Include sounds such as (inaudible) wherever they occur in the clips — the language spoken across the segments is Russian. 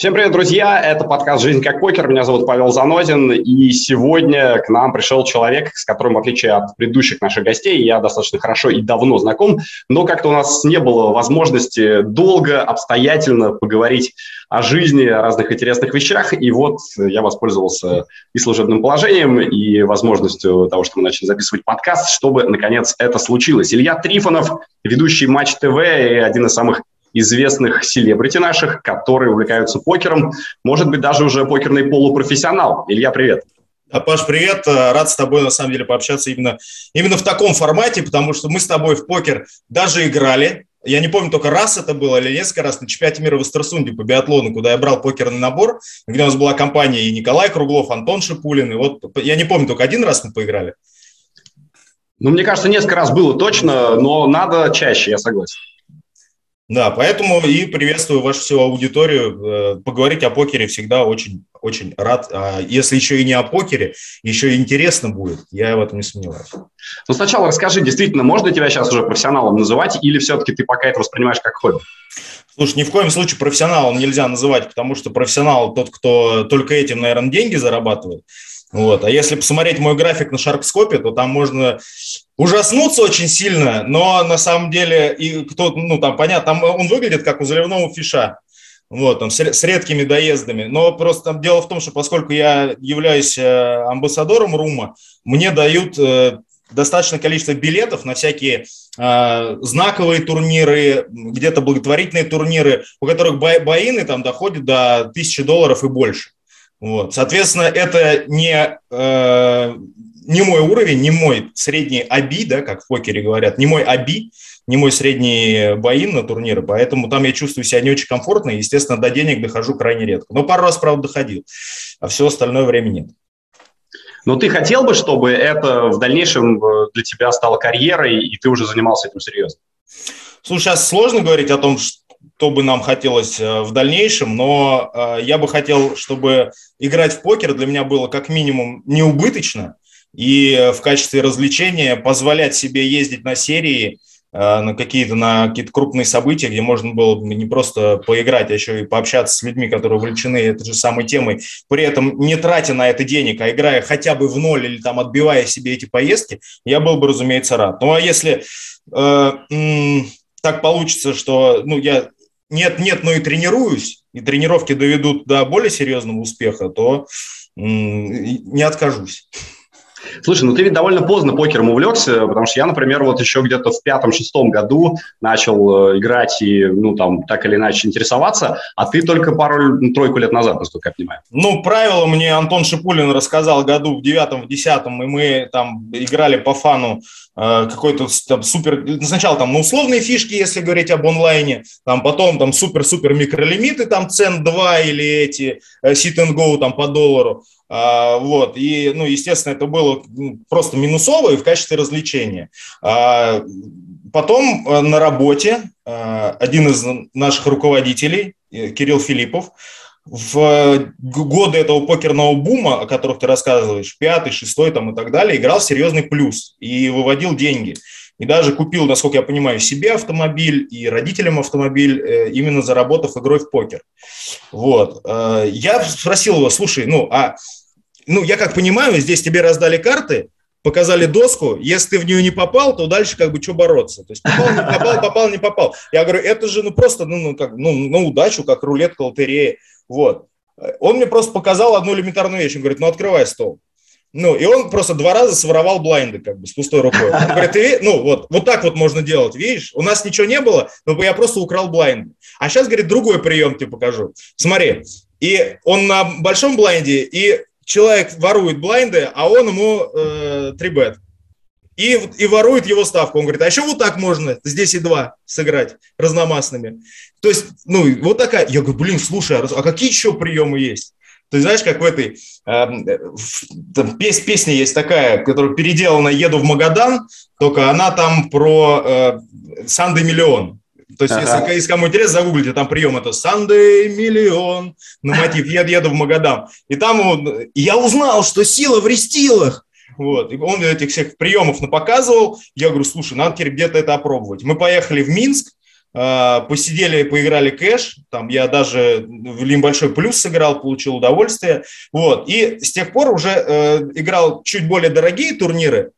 Всем привет, друзья! Это подкаст «Жизнь как покер». Меня зовут Павел Занозин, и сегодня к нам пришел человек, с которым, в отличие от предыдущих наших гостей, я достаточно хорошо и давно знаком, но как-то у нас не было возможности долго, обстоятельно поговорить о жизни, о разных интересных вещах, и вот я воспользовался и служебным положением, и возможностью того, что мы начали записывать подкаст, чтобы, наконец, это случилось. Илья Трифонов, ведущий Матч ТВ и один из самых известных селебрити наших, которые увлекаются покером. Может быть, даже уже покерный полупрофессионал. Илья, привет. А, Паш, привет. Рад с тобой, на самом деле, пообщаться именно, именно в таком формате, потому что мы с тобой в покер даже играли. Я не помню, только раз это было или несколько раз на чемпионате мира в Астерсунде по биатлону, куда я брал покерный набор, где у нас была компания и Николай Круглов, Антон Шипулин. И вот я не помню, только один раз мы поиграли. Ну, мне кажется, несколько раз было точно, но надо чаще, я согласен. Да, поэтому и приветствую вашу всю аудиторию. Э, поговорить о покере всегда очень, очень рад. А если еще и не о покере, еще и интересно будет, я в этом не сомневаюсь. Ну, сначала расскажи, действительно, можно тебя сейчас уже профессионалом называть, или все-таки ты пока это воспринимаешь как хобби? Слушай, ни в коем случае профессионалом нельзя называть, потому что профессионал тот, кто только этим, наверное, деньги зарабатывает. Вот. А если посмотреть мой график на шаркскопе, то там можно ужаснуться очень сильно, но на самом деле, и кто, ну там понятно, там он выглядит как у заливного фиша, вот, там, с, редкими доездами. Но просто там дело в том, что поскольку я являюсь э, амбассадором РУМа, мне дают э, достаточное количество билетов на всякие э, знаковые турниры, где-то благотворительные турниры, у которых боины там доходят до тысячи долларов и больше. Вот. Соответственно, это не, э, не мой уровень, не мой средний оби, да, как в покере говорят, не мой оби, не мой средний боин на турниры, поэтому там я чувствую себя не очень комфортно, и, естественно, до денег дохожу крайне редко. Но пару раз, правда, доходил, а все остальное время нет. Но ты хотел бы, чтобы это в дальнейшем э, для тебя стало карьерой, и ты уже занимался этим серьезно? Слушай, сейчас сложно говорить о том, что бы нам хотелось э, в дальнейшем, но э, я бы хотел, чтобы играть в покер для меня было как минимум неубыточно, и в качестве развлечения позволять себе ездить на серии, э, на какие-то на какие-то крупные события, где можно было не просто поиграть, а еще и пообщаться с людьми, которые увлечены этой же самой темой, при этом не тратя на это денег, а играя хотя бы в ноль или там отбивая себе эти поездки, я был бы, разумеется, рад. Ну а если э, так получится, что ну, я нет, нет, но и тренируюсь, и тренировки доведут до более серьезного успеха, то не откажусь. Слушай, ну ты ведь довольно поздно покером увлекся, потому что я, например, вот еще где-то в пятом-шестом году начал э, играть и, ну, там, так или иначе интересоваться, а ты только пару-тройку лет назад, насколько я понимаю. Ну, правила мне Антон Шипулин рассказал году в девятом, в десятом, и мы там играли по фану какой-то там супер... Сначала там условные фишки, если говорить об онлайне, там потом там супер-супер микролимиты, там цен 2 или эти э, sit and go там по доллару. А, вот, и, ну, естественно, это было просто минусово и в качестве развлечения. А, потом э, на работе э, один из наших руководителей, э, Кирилл Филиппов, в годы этого покерного бума, о которых ты рассказываешь, пятый, шестой там и так далее, играл серьезный плюс и выводил деньги. И даже купил, насколько я понимаю, себе автомобиль и родителям автомобиль, именно заработав игрой в покер. Вот. Я спросил его, слушай, ну, а ну, я как понимаю, здесь тебе раздали карты, показали доску, если ты в нее не попал, то дальше как бы что бороться. То есть попал, не попал, (laughs) попал, не попал. Я говорю, это же ну просто ну, ну, как, ну, на удачу, как рулетка, лотерея. Вот. Он мне просто показал одну элементарную вещь. Он говорит, ну открывай стол. Ну, и он просто два раза своровал блайнды, как бы, с пустой рукой. Он говорит, ты, ну, вот, вот так вот можно делать, видишь? У нас ничего не было, но я просто украл блайнды. А сейчас, говорит, другой прием тебе покажу. Смотри, и он на большом блайнде, и человек ворует блайнды, а он ему э, 3 И, и ворует его ставку. Он говорит, а еще вот так можно здесь и два сыграть разномастными. То есть, ну, вот такая. Я говорю, блин, слушай, а, а какие еще приемы есть? Ты знаешь, как в этой э, там, пес, песне есть такая, которая переделана «Еду в Магадан», только она там про э, Санды Миллион. То есть, ага. если, если кому интересно, загуглите, там прием это «Sunday миллион» на мотив «Еду, еду в Магадан». И там он, я узнал, что сила в рестилах. Вот. И он этих всех приемов напоказывал. Я говорю, слушай, надо теперь где-то это опробовать. Мы поехали в Минск, э, посидели, поиграли кэш, там я даже в небольшой плюс сыграл, получил удовольствие, вот, и с тех пор уже э, играл чуть более дорогие турниры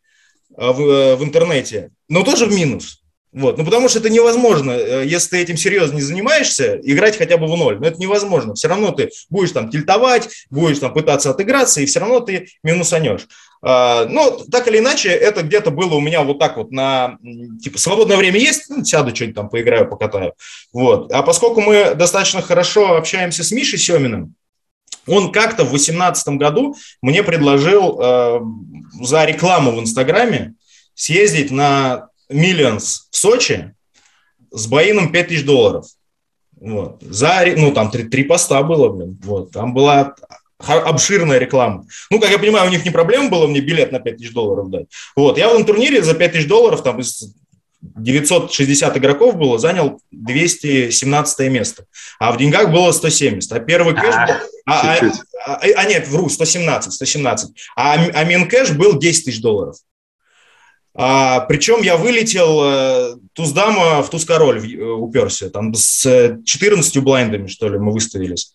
в, в интернете, но тоже в минус, вот. Ну, потому что это невозможно, э, если ты этим серьезно не занимаешься, играть хотя бы в ноль. Но это невозможно. Все равно ты будешь там тильтовать, будешь там пытаться отыграться, и все равно ты минусанешь. А, но так или иначе, это где-то было у меня вот так вот на, типа, свободное время есть, ну, сяду что-нибудь там поиграю, покатаю. Вот. А поскольку мы достаточно хорошо общаемся с Мишей Семиным, он как-то в 2018 году мне предложил э, за рекламу в Инстаграме съездить на Millions в Сочи с Баином 5000 долларов. Вот. За, ну, там три, три поста было, блин. Вот. Там была обширная реклама. Ну, как я понимаю, у них не проблема была мне билет на 5000 долларов дать. Вот. Я в этом турнире за 5000 долларов, там из 960 игроков было, занял 217 место. А в деньгах было 170. А первый кэш был... (laughs) А, а, а, а, нет, вру, 117, 117. А, а мин кэш был 10 тысяч долларов. А, причем я вылетел э, Туздама в Туз-король э, уперся, там с 14 блайндами, что ли, мы выставились.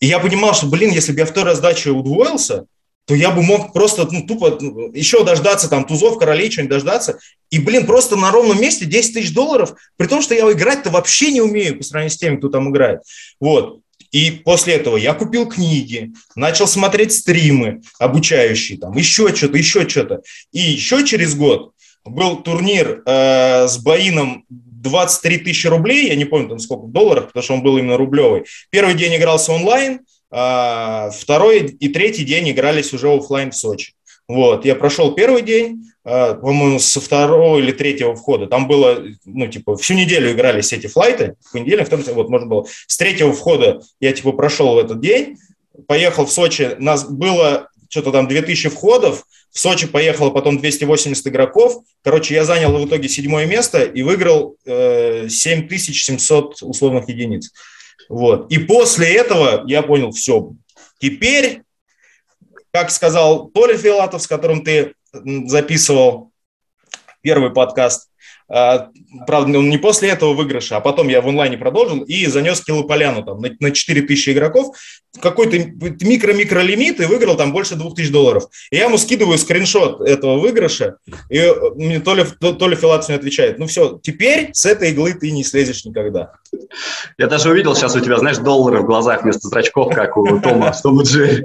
И я понимал, что, блин, если бы я второй раздачу удвоился, то я бы мог просто ну, тупо ну, еще дождаться, там, тузов, королей, что-нибудь дождаться. И, блин, просто на ровном месте 10 тысяч долларов, при том, что я играть-то вообще не умею по сравнению с теми, кто там играет. Вот. И после этого я купил книги, начал смотреть стримы обучающие, там, еще что-то, еще что-то. И еще через год был турнир э, с Баином 23 тысячи рублей, я не помню там сколько долларов, потому что он был именно рублевый. Первый день игрался онлайн, э, второй и третий день игрались уже офлайн в Сочи. Вот, я прошел первый день, э, по-моему, со второго или третьего входа. Там было, ну, типа, всю неделю игрались эти флайты, в понедельник, вторник, вот, можно было. С третьего входа я, типа, прошел в этот день, поехал в Сочи, нас было что-то там 2000 входов, в Сочи поехало потом 280 игроков. Короче, я занял в итоге седьмое место и выиграл э, 7700 условных единиц. Вот. И после этого я понял, все, теперь, как сказал Толя Филатов, с которым ты записывал первый подкаст, правда, он не после этого выигрыша, а потом я в онлайне продолжил и занес Килополяну там на, на 4000 игроков, какой-то микро-микро лимит и выиграл там больше 2000 долларов. И я ему скидываю скриншот этого выигрыша, и э, мне Толя, Толя Филатов мне отвечает, ну все, теперь с этой иглы ты не слезешь никогда. Я даже увидел сейчас у тебя, знаешь, доллары в глазах вместо зрачков, как у Тома в Том Джерри.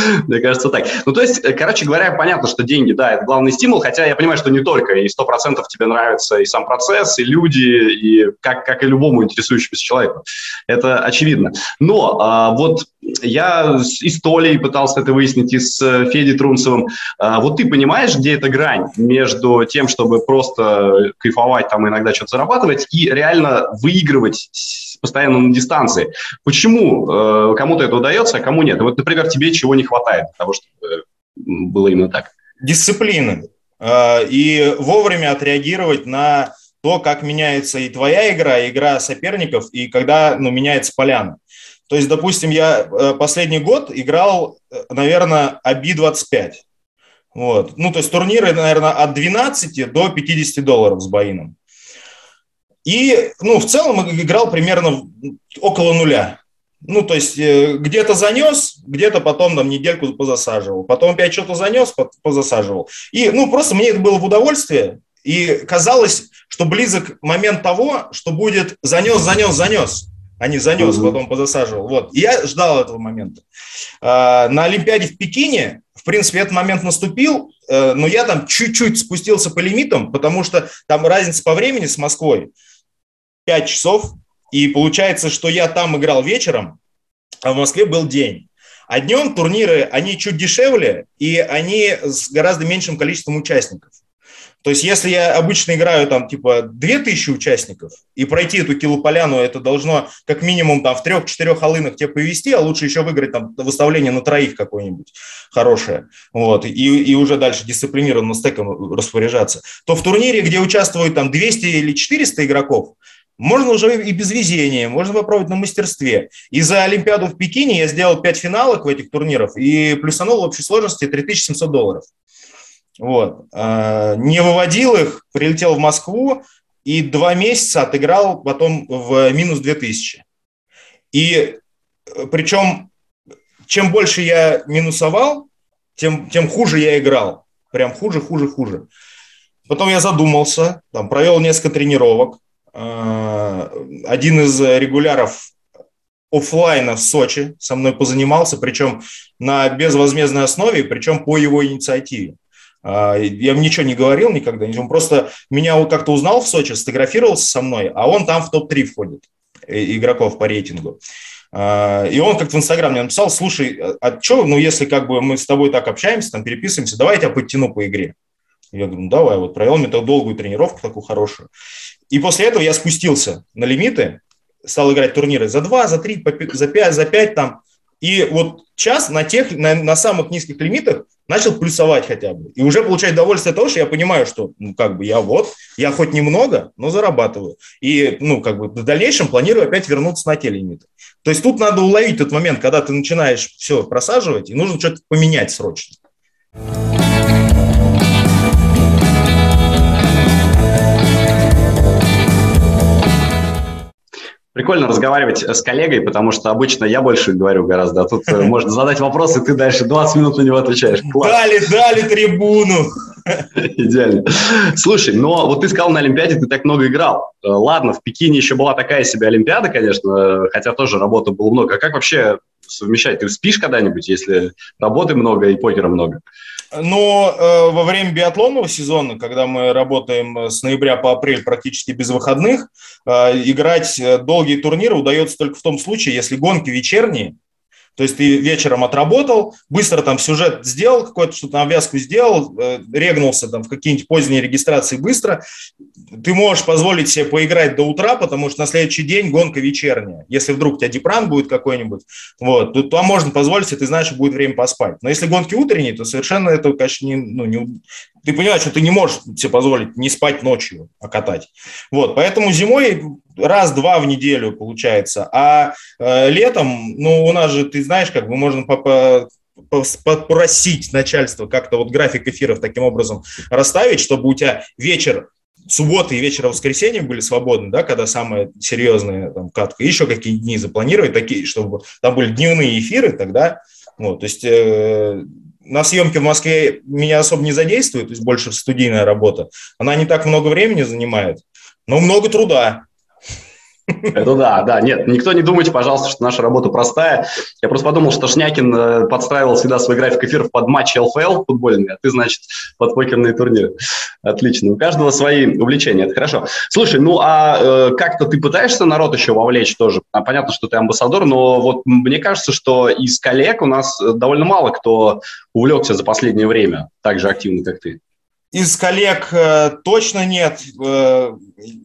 (laughs) Мне кажется, так. Ну, то есть, э, короче говоря, понятно, что деньги, да, это главный стимул, хотя я понимаю, что не только, и сто процентов тебе нравится и сам процесс, и люди, и как, как и любому интересующемуся человеку. Это очевидно. Но а, вот я и с Толей пытался это выяснить, и с э, Федей Трунцевым. А, вот ты понимаешь, где эта грань между тем, чтобы просто кайфовать, там иногда что-то зарабатывать, и реально выигрывать постоянно на дистанции. Почему э, кому-то это удается, а кому нет? Вот, например, тебе чего не хватает для того, чтобы было именно так? Дисциплины. Э, и вовремя отреагировать на то, как меняется и твоя игра, и игра соперников, и когда ну, меняется поляна. То есть, допустим, я э, последний год играл, наверное, OB25. Вот. Ну, то есть турниры, наверное, от 12 до 50 долларов с Баином. И, ну, в целом играл примерно около нуля. Ну, то есть э, где-то занес, где-то потом там недельку позасаживал, потом опять что-то занес, позасаживал. И, ну, просто мне это было в удовольствие, и казалось, что близок момент того, что будет занес, занес, занес, а не занес, угу. потом позасаживал. Вот. И я ждал этого момента. А, на Олимпиаде в Пекине, в принципе, этот момент наступил, э, но я там чуть-чуть спустился по лимитам, потому что там разница по времени с Москвой. 5 часов, и получается, что я там играл вечером, а в Москве был день. А днем турниры, они чуть дешевле, и они с гораздо меньшим количеством участников. То есть, если я обычно играю там типа 2000 участников, и пройти эту килополяну, это должно как минимум там в трех-четырех алынах тебе повести, а лучше еще выиграть там выставление на троих какое-нибудь хорошее, вот, и, и уже дальше дисциплинированно стеком распоряжаться, то в турнире, где участвуют там 200 или 400 игроков, можно уже и без везения, можно попробовать на мастерстве. И за Олимпиаду в Пекине я сделал 5 финалок в этих турнирах и плюсанул в общей сложности 3700 долларов. Вот. А, не выводил их, прилетел в Москву, и два месяца отыграл потом в минус 2000. И э, причем, чем больше я минусовал, тем, тем хуже я играл. Прям хуже, хуже, хуже. Потом я задумался, там, провел несколько тренировок. Э, один из регуляров офлайна в Сочи со мной позанимался, причем на безвозмездной основе, причем по его инициативе. А, я ему ничего не говорил никогда, он просто меня как-то узнал в Сочи, сфотографировался со мной, а он там в топ-3 входит э, игроков по рейтингу. А, и он как-то в Инстаграм мне написал, слушай, а, а что, ну если как бы мы с тобой так общаемся, там переписываемся, давай я тебя подтяну по игре. Я говорю, ну давай, вот провел долгую тренировку такую хорошую. И после этого я спустился на лимиты, стал играть турниры за 2, за 3, за 5, за 5 там. И вот час на, тех, на, на самых низких лимитах начал плюсовать хотя бы. И уже получать удовольствие от того, что я понимаю, что, ну, как бы я вот, я хоть немного, но зарабатываю. И, ну, как бы в дальнейшем планирую опять вернуться на те лимиты. То есть тут надо уловить тот момент, когда ты начинаешь все просаживать, и нужно что-то поменять срочно. Прикольно разговаривать с коллегой, потому что обычно я больше говорю гораздо, а тут э, (laughs) можно задать вопрос, и ты дальше 20 минут на него отвечаешь. Класс. Дали, дали трибуну. (laughs) Идеально. Слушай, но вот ты сказал, на Олимпиаде ты так много играл. Э, ладно, в Пекине еще была такая себе Олимпиада, конечно, хотя тоже работы было много. А как вообще совмещать? Ты спишь когда-нибудь, если работы много и покера много? Но э, во время биатлонного сезона, когда мы работаем с ноября по апрель практически без выходных, э, играть э, долгие турниры удается только в том случае, если гонки вечерние, то есть ты вечером отработал, быстро там сюжет сделал, какой-то что-то навязку сделал, э, регнулся там в какие-нибудь поздние регистрации быстро. Ты можешь позволить себе поиграть до утра, потому что на следующий день гонка вечерняя. Если вдруг у тебя дипран будет какой-нибудь, вот, то, то можно позволить себе, ты знаешь, что будет время поспать. Но если гонки утренние, то совершенно это, конечно, не, ну, не, ты понимаешь, что ты не можешь себе позволить не спать ночью, а катать. Вот, поэтому зимой раз-два в неделю получается, а э, летом, ну, у нас же, ты знаешь, как бы можно по попросить начальство как-то вот график эфиров таким образом расставить, чтобы у тебя вечер субботы и вечера воскресенья были свободны, да, когда самая серьезная там катка, еще какие дни запланировать, такие, чтобы там были дневные эфиры, тогда, вот, то есть э, на съемке в Москве меня особо не задействует, то есть больше студийная работа. Она не так много времени занимает, но много труда. Это да, да. Нет, никто не думайте, пожалуйста, что наша работа простая. Я просто подумал, что Шнякин э, подстраивал всегда свой график эфиров под матчи ЛФЛ футбольный, а ты, значит, под покерные турниры. Отлично. У каждого свои увлечения, это хорошо. Слушай, ну а э, как-то ты пытаешься народ еще вовлечь тоже? А, понятно, что ты амбассадор, но вот мне кажется, что из коллег у нас довольно мало кто увлекся за последнее время так же активно, как ты. Из коллег э, точно нет. Э,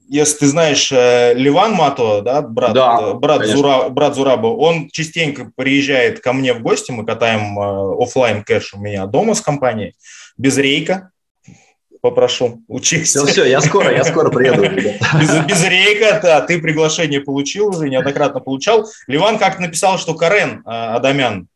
если ты знаешь э, Ливан Мато, да, брат, да, брат, Зура, брат Зураба, он частенько приезжает ко мне в гости, мы катаем офлайн кэш у меня дома с компанией, без рейка, попрошу, учись. Все, все, я скоро, я скоро приеду. (laughs) Без, без рейка, да, ты приглашение получил уже, неоднократно получал. Ливан как написал, что Карен Адамян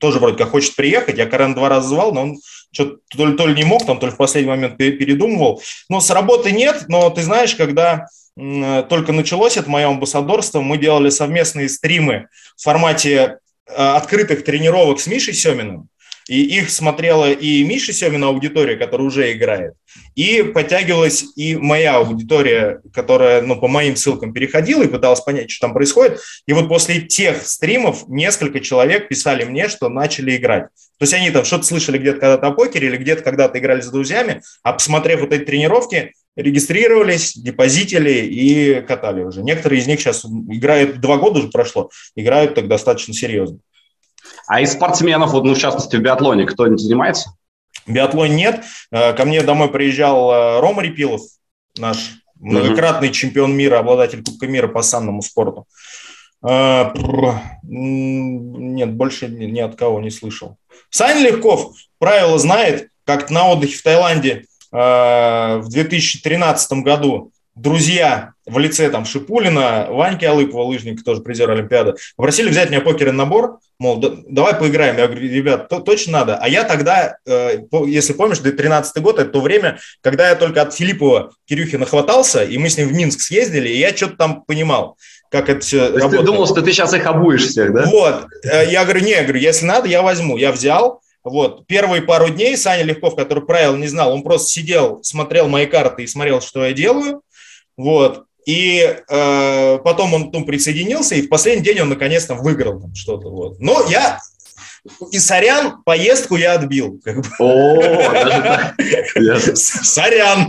тоже вроде как хочет приехать, я Карен два раза звал, но он что-то то ли, то ли не мог, там, то ли в последний момент передумывал. Но с работы нет, но ты знаешь, когда только началось это мое амбассадорство, мы делали совместные стримы в формате э, открытых тренировок с Мишей Семиным. И их смотрела и Миша Семина аудитория, которая уже играет, и подтягивалась и моя аудитория, которая ну, по моим ссылкам переходила и пыталась понять, что там происходит. И вот после тех стримов несколько человек писали мне, что начали играть. То есть они там что-то слышали где-то когда-то о покере или где-то когда-то играли с друзьями, а посмотрев вот эти тренировки, регистрировались, депозитили и катали уже. Некоторые из них сейчас играют, два года уже прошло, играют так достаточно серьезно. А из спортсменов, вот, ну, в частности, в биатлоне кто-нибудь занимается? В биатлоне нет. Э, ко мне домой приезжал э, Рома Репилов, наш многократный mm-hmm. чемпион мира, обладатель Кубка мира по санному спорту. Э, нет, больше ни от кого не слышал. Саня Легков правила знает, как на отдыхе в Таиланде в 2013 году друзья в лице там Шипулина, Ваньки Алыпова, лыжник, тоже призер Олимпиады, попросили взять меня покерный набор, мол, да, давай поиграем. Я говорю, ребят, то, точно надо. А я тогда, э, если помнишь, 2013 год, это то время, когда я только от Филиппова Кирюхи нахватался, и мы с ним в Минск съездили, и я что-то там понимал как это все работает. ты думал, что ты сейчас их обуешь всех, да? Вот. Э, я говорю, не, я говорю, если надо, я возьму. Я взял, вот. Первые пару дней Саня Легков, который правил не знал, он просто сидел, смотрел мои карты и смотрел, что я делаю. Вот. И э, потом он там присоединился, и в последний день он наконец-то выиграл там что-то. Вот. Но я и сорян, поездку я отбил. Как бы. О, даже так. (laughs) Сорян.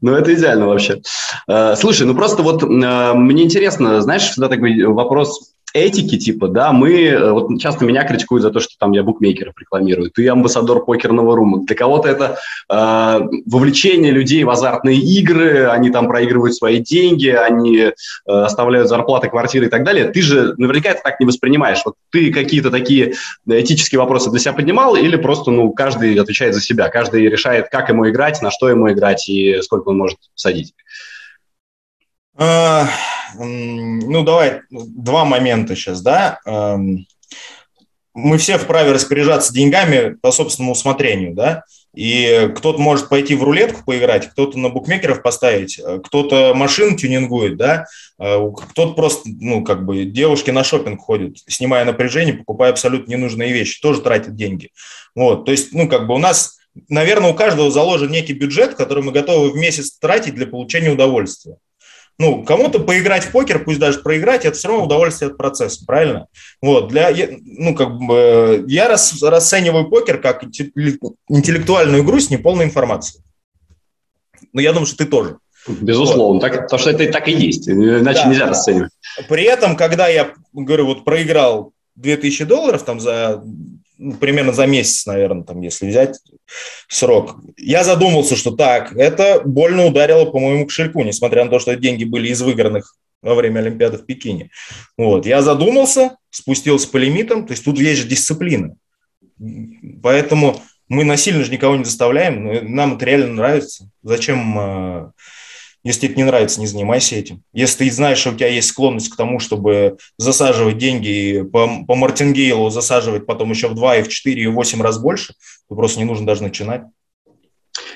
Ну, это идеально вообще. Э, слушай, ну просто вот э, мне интересно, знаешь, всегда такой вопрос этики, типа, да, мы, э, вот часто меня критикуют за то, что там я букмекеров рекламирую, ты амбассадор покерного рума. Для кого-то это э, вовлечение людей в азартные игры, они там проигрывают свои деньги, они э, оставляют зарплаты, квартиры и так далее. Ты же наверняка это так не воспринимаешь. Вот ты какие-то такие этические вопросы для себя поднимал или просто, ну, каждый отвечает за себя, каждый решает, как ему играть, на что ему играть и сколько он может садить? Ну, давай два момента сейчас, да. Эм, мы все вправе распоряжаться деньгами по собственному усмотрению, да. И кто-то может пойти в рулетку поиграть, кто-то на букмекеров поставить, э, кто-то машин тюнингует, да, э, кто-то просто, ну, как бы девушки на шопинг ходят, снимая напряжение, покупая абсолютно ненужные вещи, тоже тратят деньги. Вот, то есть, ну, как бы у нас, наверное, у каждого заложен некий бюджет, который мы готовы в месяц тратить для получения удовольствия. Ну, кому-то поиграть в покер, пусть даже проиграть, это все равно удовольствие от процесса, правильно? Вот, для, ну, как бы, я рас, расцениваю покер как интеллектуальную игру с неполной информацией. Но я думаю, что ты тоже. Безусловно, вот. так, потому что это так и есть, иначе да. нельзя расценивать. При этом, когда я, говорю, вот проиграл 2000 долларов там за примерно за месяц, наверное, там, если взять срок. Я задумался, что так, это больно ударило по моему кошельку, несмотря на то, что деньги были из выигранных во время Олимпиады в Пекине. Вот. Я задумался, спустился по лимитам, то есть тут есть же дисциплина. Поэтому мы насильно же никого не заставляем, нам это реально нравится. Зачем а, если тебе это не нравится, не занимайся этим. Если ты знаешь, что у тебя есть склонность к тому, чтобы засаживать деньги по, по Мартингейлу, засаживать потом еще в 2, и в 4, и в 8 раз больше, то просто не нужно даже начинать.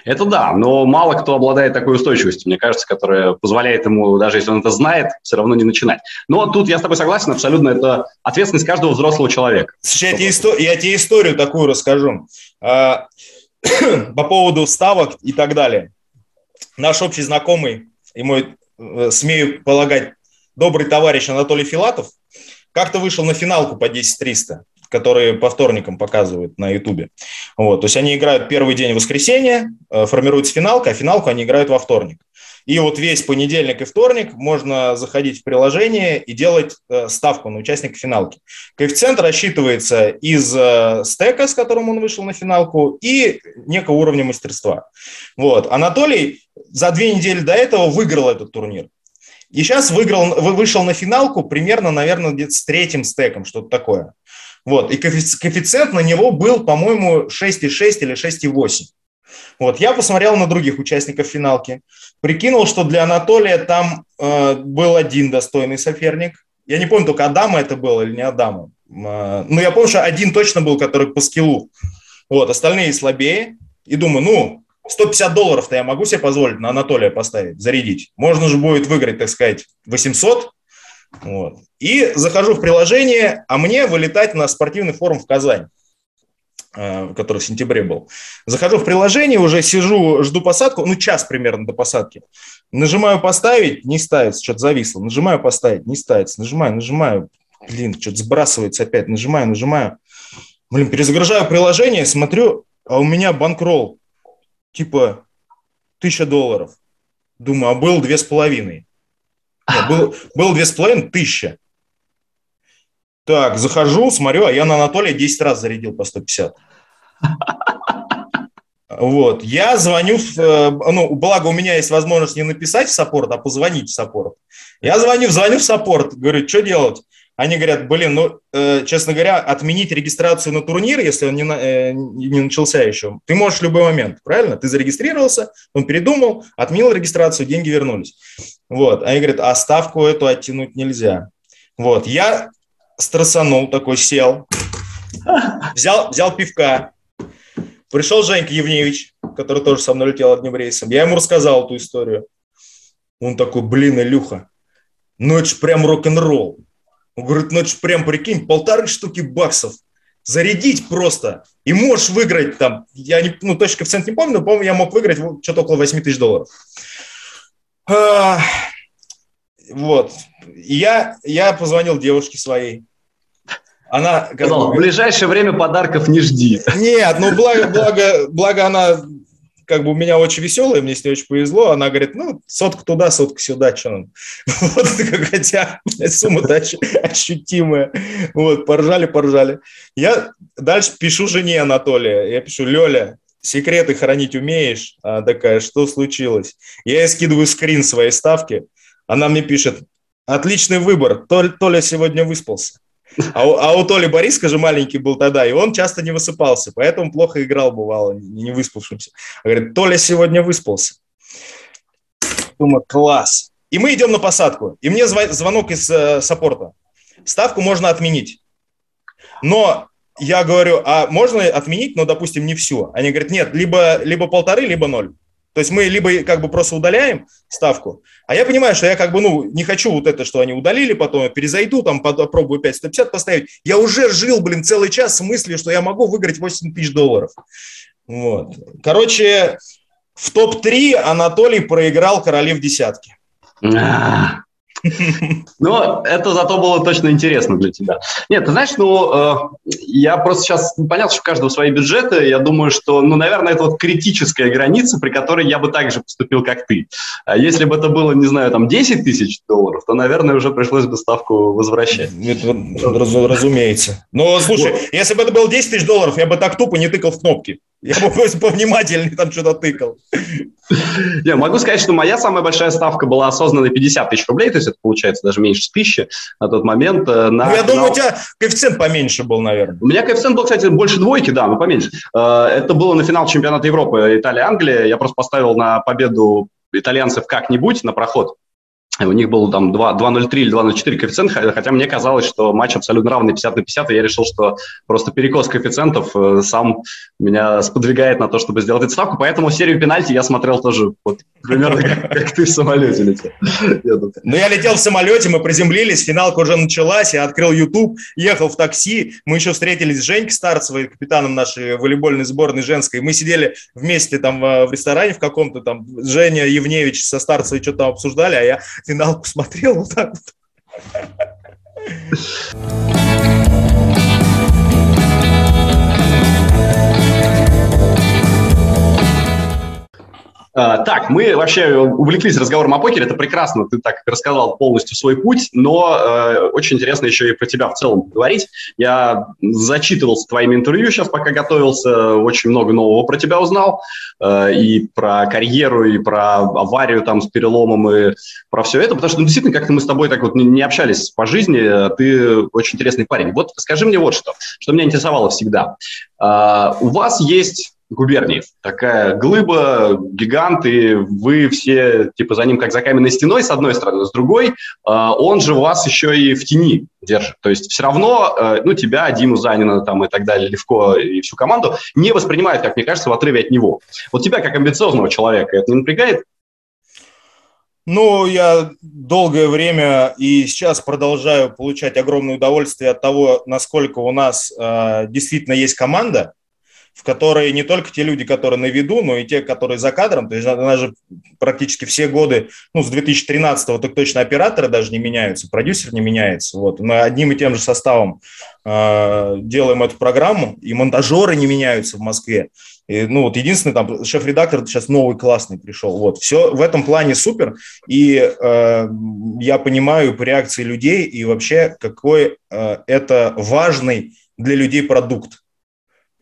Это да, но мало кто обладает такой устойчивостью, мне кажется, которая позволяет ему, даже если он это знает, все равно не начинать. Но тут я с тобой согласен, абсолютно, это ответственность каждого взрослого человека. Слушай, я тебе, исто... я тебе историю такую расскажу. А, (coughs) по поводу ставок и так далее наш общий знакомый и мой, э, смею полагать, добрый товарищ Анатолий Филатов как-то вышел на финалку по 10-300, которые по вторникам показывают на Ютубе. Вот, то есть они играют первый день воскресенья, э, формируется финалка, а финалку они играют во вторник. И вот весь понедельник и вторник можно заходить в приложение и делать э, ставку на участника финалки. Коэффициент рассчитывается из э, стека, с которым он вышел на финалку, и некого уровня мастерства. Вот. Анатолий за две недели до этого выиграл этот турнир. И сейчас выиграл, вышел на финалку примерно, наверное, где-то с третьим стеком, что-то такое. Вот. И коэффициент на него был, по-моему, 6,6 или 6,8. Вот, я посмотрел на других участников финалки, прикинул, что для Анатолия там э, был один достойный соперник. Я не помню, только Адама это был или не Адама. Э, ну, я помню, что один точно был, который по скиллу. Вот, остальные слабее. И думаю, ну, 150 долларов-то я могу себе позволить на Анатолия поставить, зарядить. Можно же будет выиграть, так сказать, 800. Вот. И захожу в приложение, а мне вылетать на спортивный форум в Казань. Э, который в сентябре был. Захожу в приложение, уже сижу, жду посадку, ну, час примерно до посадки. Нажимаю «поставить», не ставится, что-то зависло. Нажимаю «поставить», не ставится. Нажимаю, нажимаю, блин, что-то сбрасывается опять. Нажимаю, нажимаю. Блин, перезагружаю приложение, смотрю, а у меня bankroll, типа, тысяча долларов. Думаю, а был две с половиной. Был, был две с половиной, тысяча. Так, захожу, смотрю, а я на Анатолия 10 раз зарядил по 150. Вот, я звоню, в, э, ну, благо у меня есть возможность не написать в support, а позвонить в support. Я звоню, звоню в саппорт, говорю, что делать? Они говорят, блин, ну, э, честно говоря, отменить регистрацию на турнир, если он не, на, э, не начался еще, ты можешь в любой момент, правильно? Ты зарегистрировался, он передумал, отменил регистрацию, деньги вернулись. Вот, они говорят, а ставку эту оттянуть нельзя. Вот, я стрессанул, такой сел, взял, взял пивка, пришел Женька Евневич, который тоже со мной летел одним рейсом, я ему рассказал эту историю. Он такой, блин, Илюха, ну это же прям рок-н-ролл. Он говорит, ну это же прям, прикинь, полторы штуки баксов зарядить просто. И можешь выиграть там, я не, ну точно коэффициент не помню, но помню, я мог выиграть что-то около 8 тысяч долларов. А, вот. И я, я позвонил девушке своей. Она как Сказал, бы, в ближайшее время подарков не жди. Нет, ну благо, благо, благо она как бы у меня очень веселая, мне с ней очень повезло. Она говорит, ну, сотка туда, сотка сюда, что нам. (laughs) Вот, хотя сумма-то ощутимая. Вот, поржали, поржали. Я дальше пишу жене Анатолия. Я пишу, Лёля, секреты хранить умеешь? Она такая, что случилось? Я ей скидываю скрин своей ставки. Она мне пишет, отличный выбор, Толя сегодня выспался. А, а у Толи Бориска же маленький был тогда, и он часто не высыпался, поэтому плохо играл, бывало, не, не выспавшимся. Говорит, Толя сегодня выспался. Думаю, класс. И мы идем на посадку. И мне звонок из э, саппорта. Ставку можно отменить. Но я говорю, а можно отменить, но, допустим, не всю. Они говорят, нет, либо, либо полторы, либо ноль. То есть мы либо как бы просто удаляем ставку, а я понимаю, что я как бы, ну, не хочу вот это, что они удалили, потом я перезайду, там, попробую 5-150 поставить. Я уже жил, блин, целый час с мыслью, что я могу выиграть 8 тысяч долларов. Вот. Короче, в топ-3 Анатолий проиграл короли в десятке. А. (laughs) Но это зато было точно интересно для тебя. Нет, ты знаешь, ну, э, я просто сейчас, понятно, что у каждого свои бюджеты, я думаю, что, ну, наверное, это вот критическая граница, при которой я бы так же поступил, как ты. А если бы это было, не знаю, там, 10 тысяч долларов, то, наверное, уже пришлось бы ставку возвращать. Это, раз, разумеется. Но, слушай, вот. если бы это было 10 тысяч долларов, я бы так тупо не тыкал в кнопки. Я бы повнимательнее там что-то тыкал. Я могу сказать, что моя самая большая ставка была осознанно 50 тысяч рублей, то есть это получается даже меньше тысячи на тот момент. Э, на ну, я думаю, у тебя коэффициент поменьше был, наверное. У меня коэффициент был, кстати, больше двойки, да, но поменьше. Э, это было на финал чемпионата Европы Италия-Англия. Я просто поставил на победу итальянцев как-нибудь на проход. У них был там 2-0-3 или 2-0-4 коэффициент, хотя мне казалось, что матч абсолютно равный 50 на 50, и я решил, что просто перекос коэффициентов э, сам меня сподвигает на то, чтобы сделать эту ставку, поэтому серию пенальти я смотрел тоже вот, примерно (laughs) как, как ты в самолете летел. Ну, я летел в самолете, мы приземлились, финалка уже началась, я открыл YouTube, ехал в такси, мы еще встретились с Женькой Старцевой, капитаном нашей волейбольной сборной женской, мы сидели вместе там в ресторане в каком-то там, Женя Евневич со Старцевой что-то обсуждали, а я финалку смотрел вот так вот. Так, мы вообще увлеклись разговором о покере, это прекрасно, ты так рассказал полностью свой путь, но э, очень интересно еще и про тебя в целом поговорить. Я зачитывался твоими интервью сейчас, пока готовился, очень много нового про тебя узнал, э, и про карьеру, и про аварию там с переломом, и про все это, потому что ну, действительно как-то мы с тобой так вот не, общались по жизни, а ты очень интересный парень. Вот скажи мне вот что, что меня интересовало всегда. Э, у вас есть губернии. Такая глыба, гигант, и вы все типа за ним как за каменной стеной, с одной стороны, с другой, а, он же вас еще и в тени держит. То есть все равно, а, ну, тебя, Диму Занина там и так далее, Левко и всю команду не воспринимают, как мне кажется, в отрыве от него. Вот тебя, как амбициозного человека, это не напрягает? Ну, я долгое время и сейчас продолжаю получать огромное удовольствие от того, насколько у нас э, действительно есть команда, в которой не только те люди, которые на виду, но и те, которые за кадром. То есть она же практически все годы, ну, с 2013-го так точно операторы даже не меняются, продюсер не меняется. Вот. Мы одним и тем же составом э, делаем эту программу, и монтажеры не меняются в Москве. И, ну, вот единственный там шеф-редактор сейчас новый классный пришел. Вот. Все в этом плане супер. И э, я понимаю по реакции людей и вообще, какой э, это важный для людей продукт.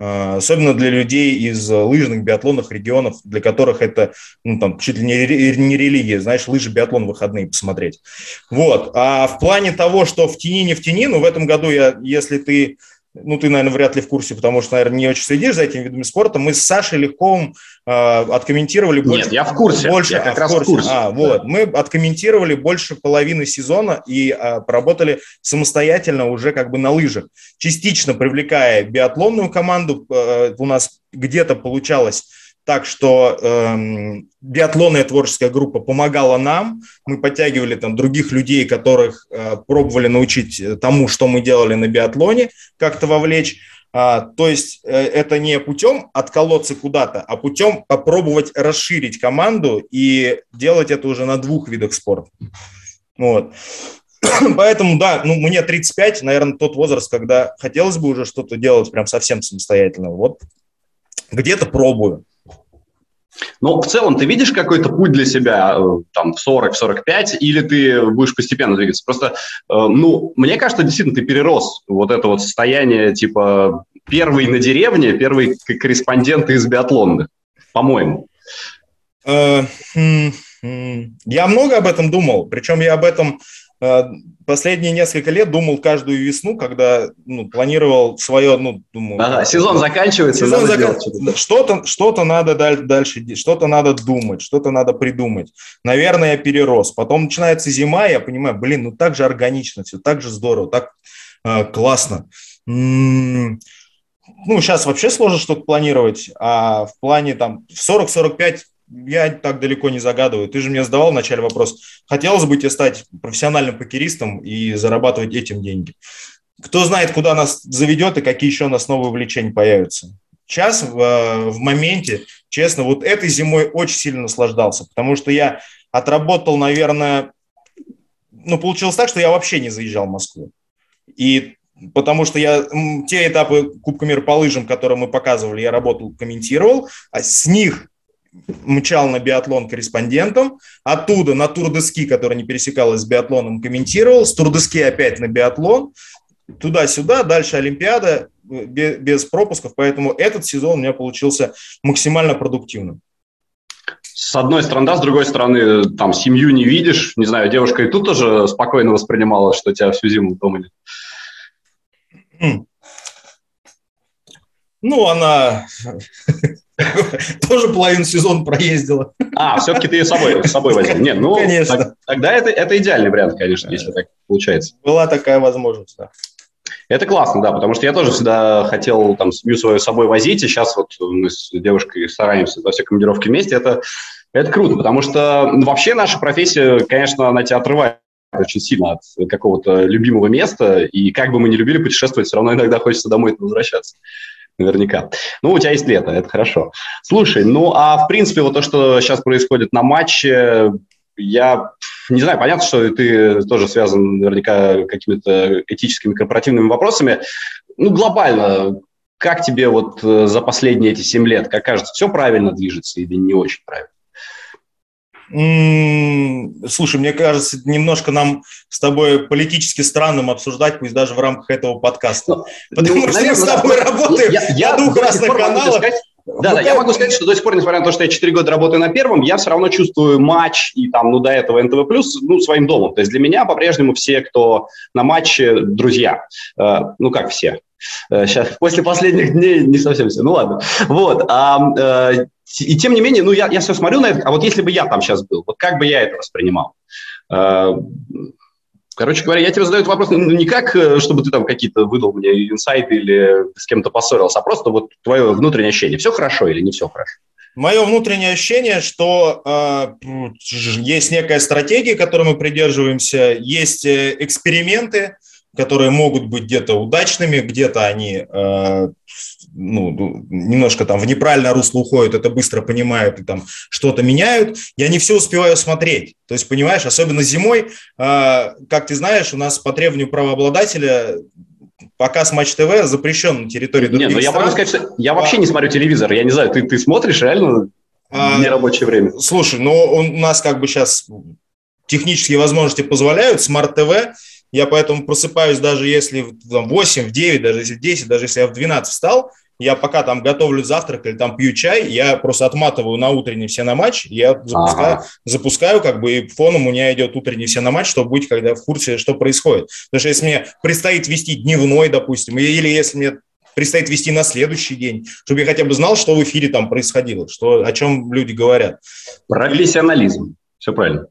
А, особенно для людей из лыжных, биатлонных регионов, для которых это ну, там, чуть ли не, не религия, знаешь, лыжи, биатлон выходные посмотреть. Вот. А в плане того, что в тени, не в тени, ну, в этом году, я, если ты ну, ты, наверное, вряд ли в курсе, потому что, наверное, не очень следишь за этими видами спорта. Мы с Сашей Легковым э, откомментировали больше... Нет, я в курсе. Больше, я как а, раз в курсе. В курсе. А, вот. Мы откомментировали больше половины сезона и э, поработали самостоятельно уже как бы на лыжах. Частично привлекая биатлонную команду. Э, у нас где-то получалось так что э, биатлонная творческая группа помогала нам, мы подтягивали там других людей, которых э, пробовали научить тому, что мы делали на биатлоне, как-то вовлечь. А, то есть э, это не путем отколоться куда-то, а путем попробовать расширить команду и делать это уже на двух видах спорта. Вот. (clears throat) Поэтому, да, ну, мне 35, наверное, тот возраст, когда хотелось бы уже что-то делать прям совсем самостоятельно. Вот где-то пробую. Но в целом ты видишь какой-то путь для себя э, там в 40, в 45, или ты будешь постепенно двигаться? Просто, э, ну, мне кажется, действительно, ты перерос вот это вот состояние, типа, первый на деревне, первый корреспондент из биатлонных, по-моему. Э, хм, хм. Я много об этом думал, причем я об этом последние несколько лет думал каждую весну, когда ну, планировал свое, ну, думаю... Ага, сезон заканчивается, сезон заканчивается. Что-то, что-то надо дальше, что-то надо думать, что-то надо придумать. Наверное, я перерос. Потом начинается зима, я понимаю, блин, ну так же органично все, так же здорово, так э, классно. М-м- ну, сейчас вообще сложно что-то планировать, а в плане там в 40-45 я так далеко не загадываю. Ты же мне задавал вначале вопрос, хотелось бы тебе стать профессиональным покеристом и зарабатывать этим деньги. Кто знает, куда нас заведет и какие еще у нас новые увлечения появятся. Сейчас в, э, в моменте, честно, вот этой зимой очень сильно наслаждался, потому что я отработал, наверное, ну, получилось так, что я вообще не заезжал в Москву. И потому что я те этапы Кубка мира по лыжам, которые мы показывали, я работал, комментировал, а с них мчал на биатлон корреспондентом, оттуда на Тур-де-Ски, который не пересекалась с биатлоном, комментировал, с Тур-де-Ски опять на биатлон, туда-сюда, дальше Олимпиада, без пропусков, поэтому этот сезон у меня получился максимально продуктивным. С одной стороны, да, с другой стороны, там семью не видишь, не знаю, девушка и тут тоже спокойно воспринимала, что тебя всю зиму дома нет. Ну, она (laughs) тоже половину сезона проездила. А, все-таки ты ее с собой, с собой возил. Нет, ну, конечно. Так, тогда это, это идеальный вариант, конечно, если так получается. Была такая возможность, да. Это классно, да, потому что я тоже всегда хотел там семью свою с собой возить, и сейчас вот мы с девушкой стараемся во все командировки вместе. Это, это круто, потому что ну, вообще наша профессия, конечно, она тебя отрывает очень сильно от какого-то любимого места, и как бы мы ни любили путешествовать, все равно иногда хочется домой возвращаться наверняка. Ну, у тебя есть лето, это хорошо. Слушай, ну, а в принципе вот то, что сейчас происходит на матче, я не знаю, понятно, что ты тоже связан наверняка какими-то этическими корпоративными вопросами. Ну, глобально, как тебе вот э, за последние эти семь лет, как кажется, все правильно движется или не очень правильно? Слушай, мне кажется, немножко нам с тобой политически странным обсуждать, пусть даже в рамках этого подкаста. Ну, Потому ну, что наверное, мы с тобой да, работаем я, я, на двух разных каналах. Да, да, я могу сказать, что до сих пор, несмотря на то, что я 4 года работаю на первом, я все равно чувствую матч и там, ну, до этого НТВ+, ну, своим домом. То есть для меня по-прежнему все, кто на матче, друзья. Э, ну, как все. Сейчас, э, после последних дней не совсем все. Ну, ладно. Вот. А, и тем не менее, ну, я, я все смотрю на это, а вот если бы я там сейчас был, вот как бы я это воспринимал? Э, короче говоря, я тебе задаю этот вопрос ну, не как, э, чтобы ты там какие-то выдал мне инсайты или с кем-то поссорился, а просто вот твое внутреннее ощущение. Все хорошо или не все хорошо? Мое внутреннее ощущение, что э, есть некая стратегия, которой мы придерживаемся, есть э, эксперименты, которые могут быть где-то удачными, где-то они э, ну, немножко там в неправильное русло уходят, это быстро понимают и там что-то меняют. Я не все успеваю смотреть. То есть, понимаешь, особенно зимой, э, как ты знаешь, у нас по требованию правообладателя показ Матч ТВ запрещен на территории других Нет, ну я могу сказать, что я вообще а, не смотрю телевизор. Я не знаю, ты, ты смотришь реально а, в нерабочее время? Слушай, ну у нас как бы сейчас технические возможности позволяют, Smart TV, я поэтому просыпаюсь даже если в 8, в 9, даже если в 10, даже если я в 12 встал, я пока там готовлю завтрак или там пью чай, я просто отматываю на утренний все на матч, я запускаю, ага. запускаю как бы и фоном у меня идет утренний все на матч, чтобы быть когда в курсе, что происходит. Потому что если мне предстоит вести дневной, допустим, или если мне предстоит вести на следующий день, чтобы я хотя бы знал, что в эфире там происходило, что, о чем люди говорят. Профессионализм. Все правильно.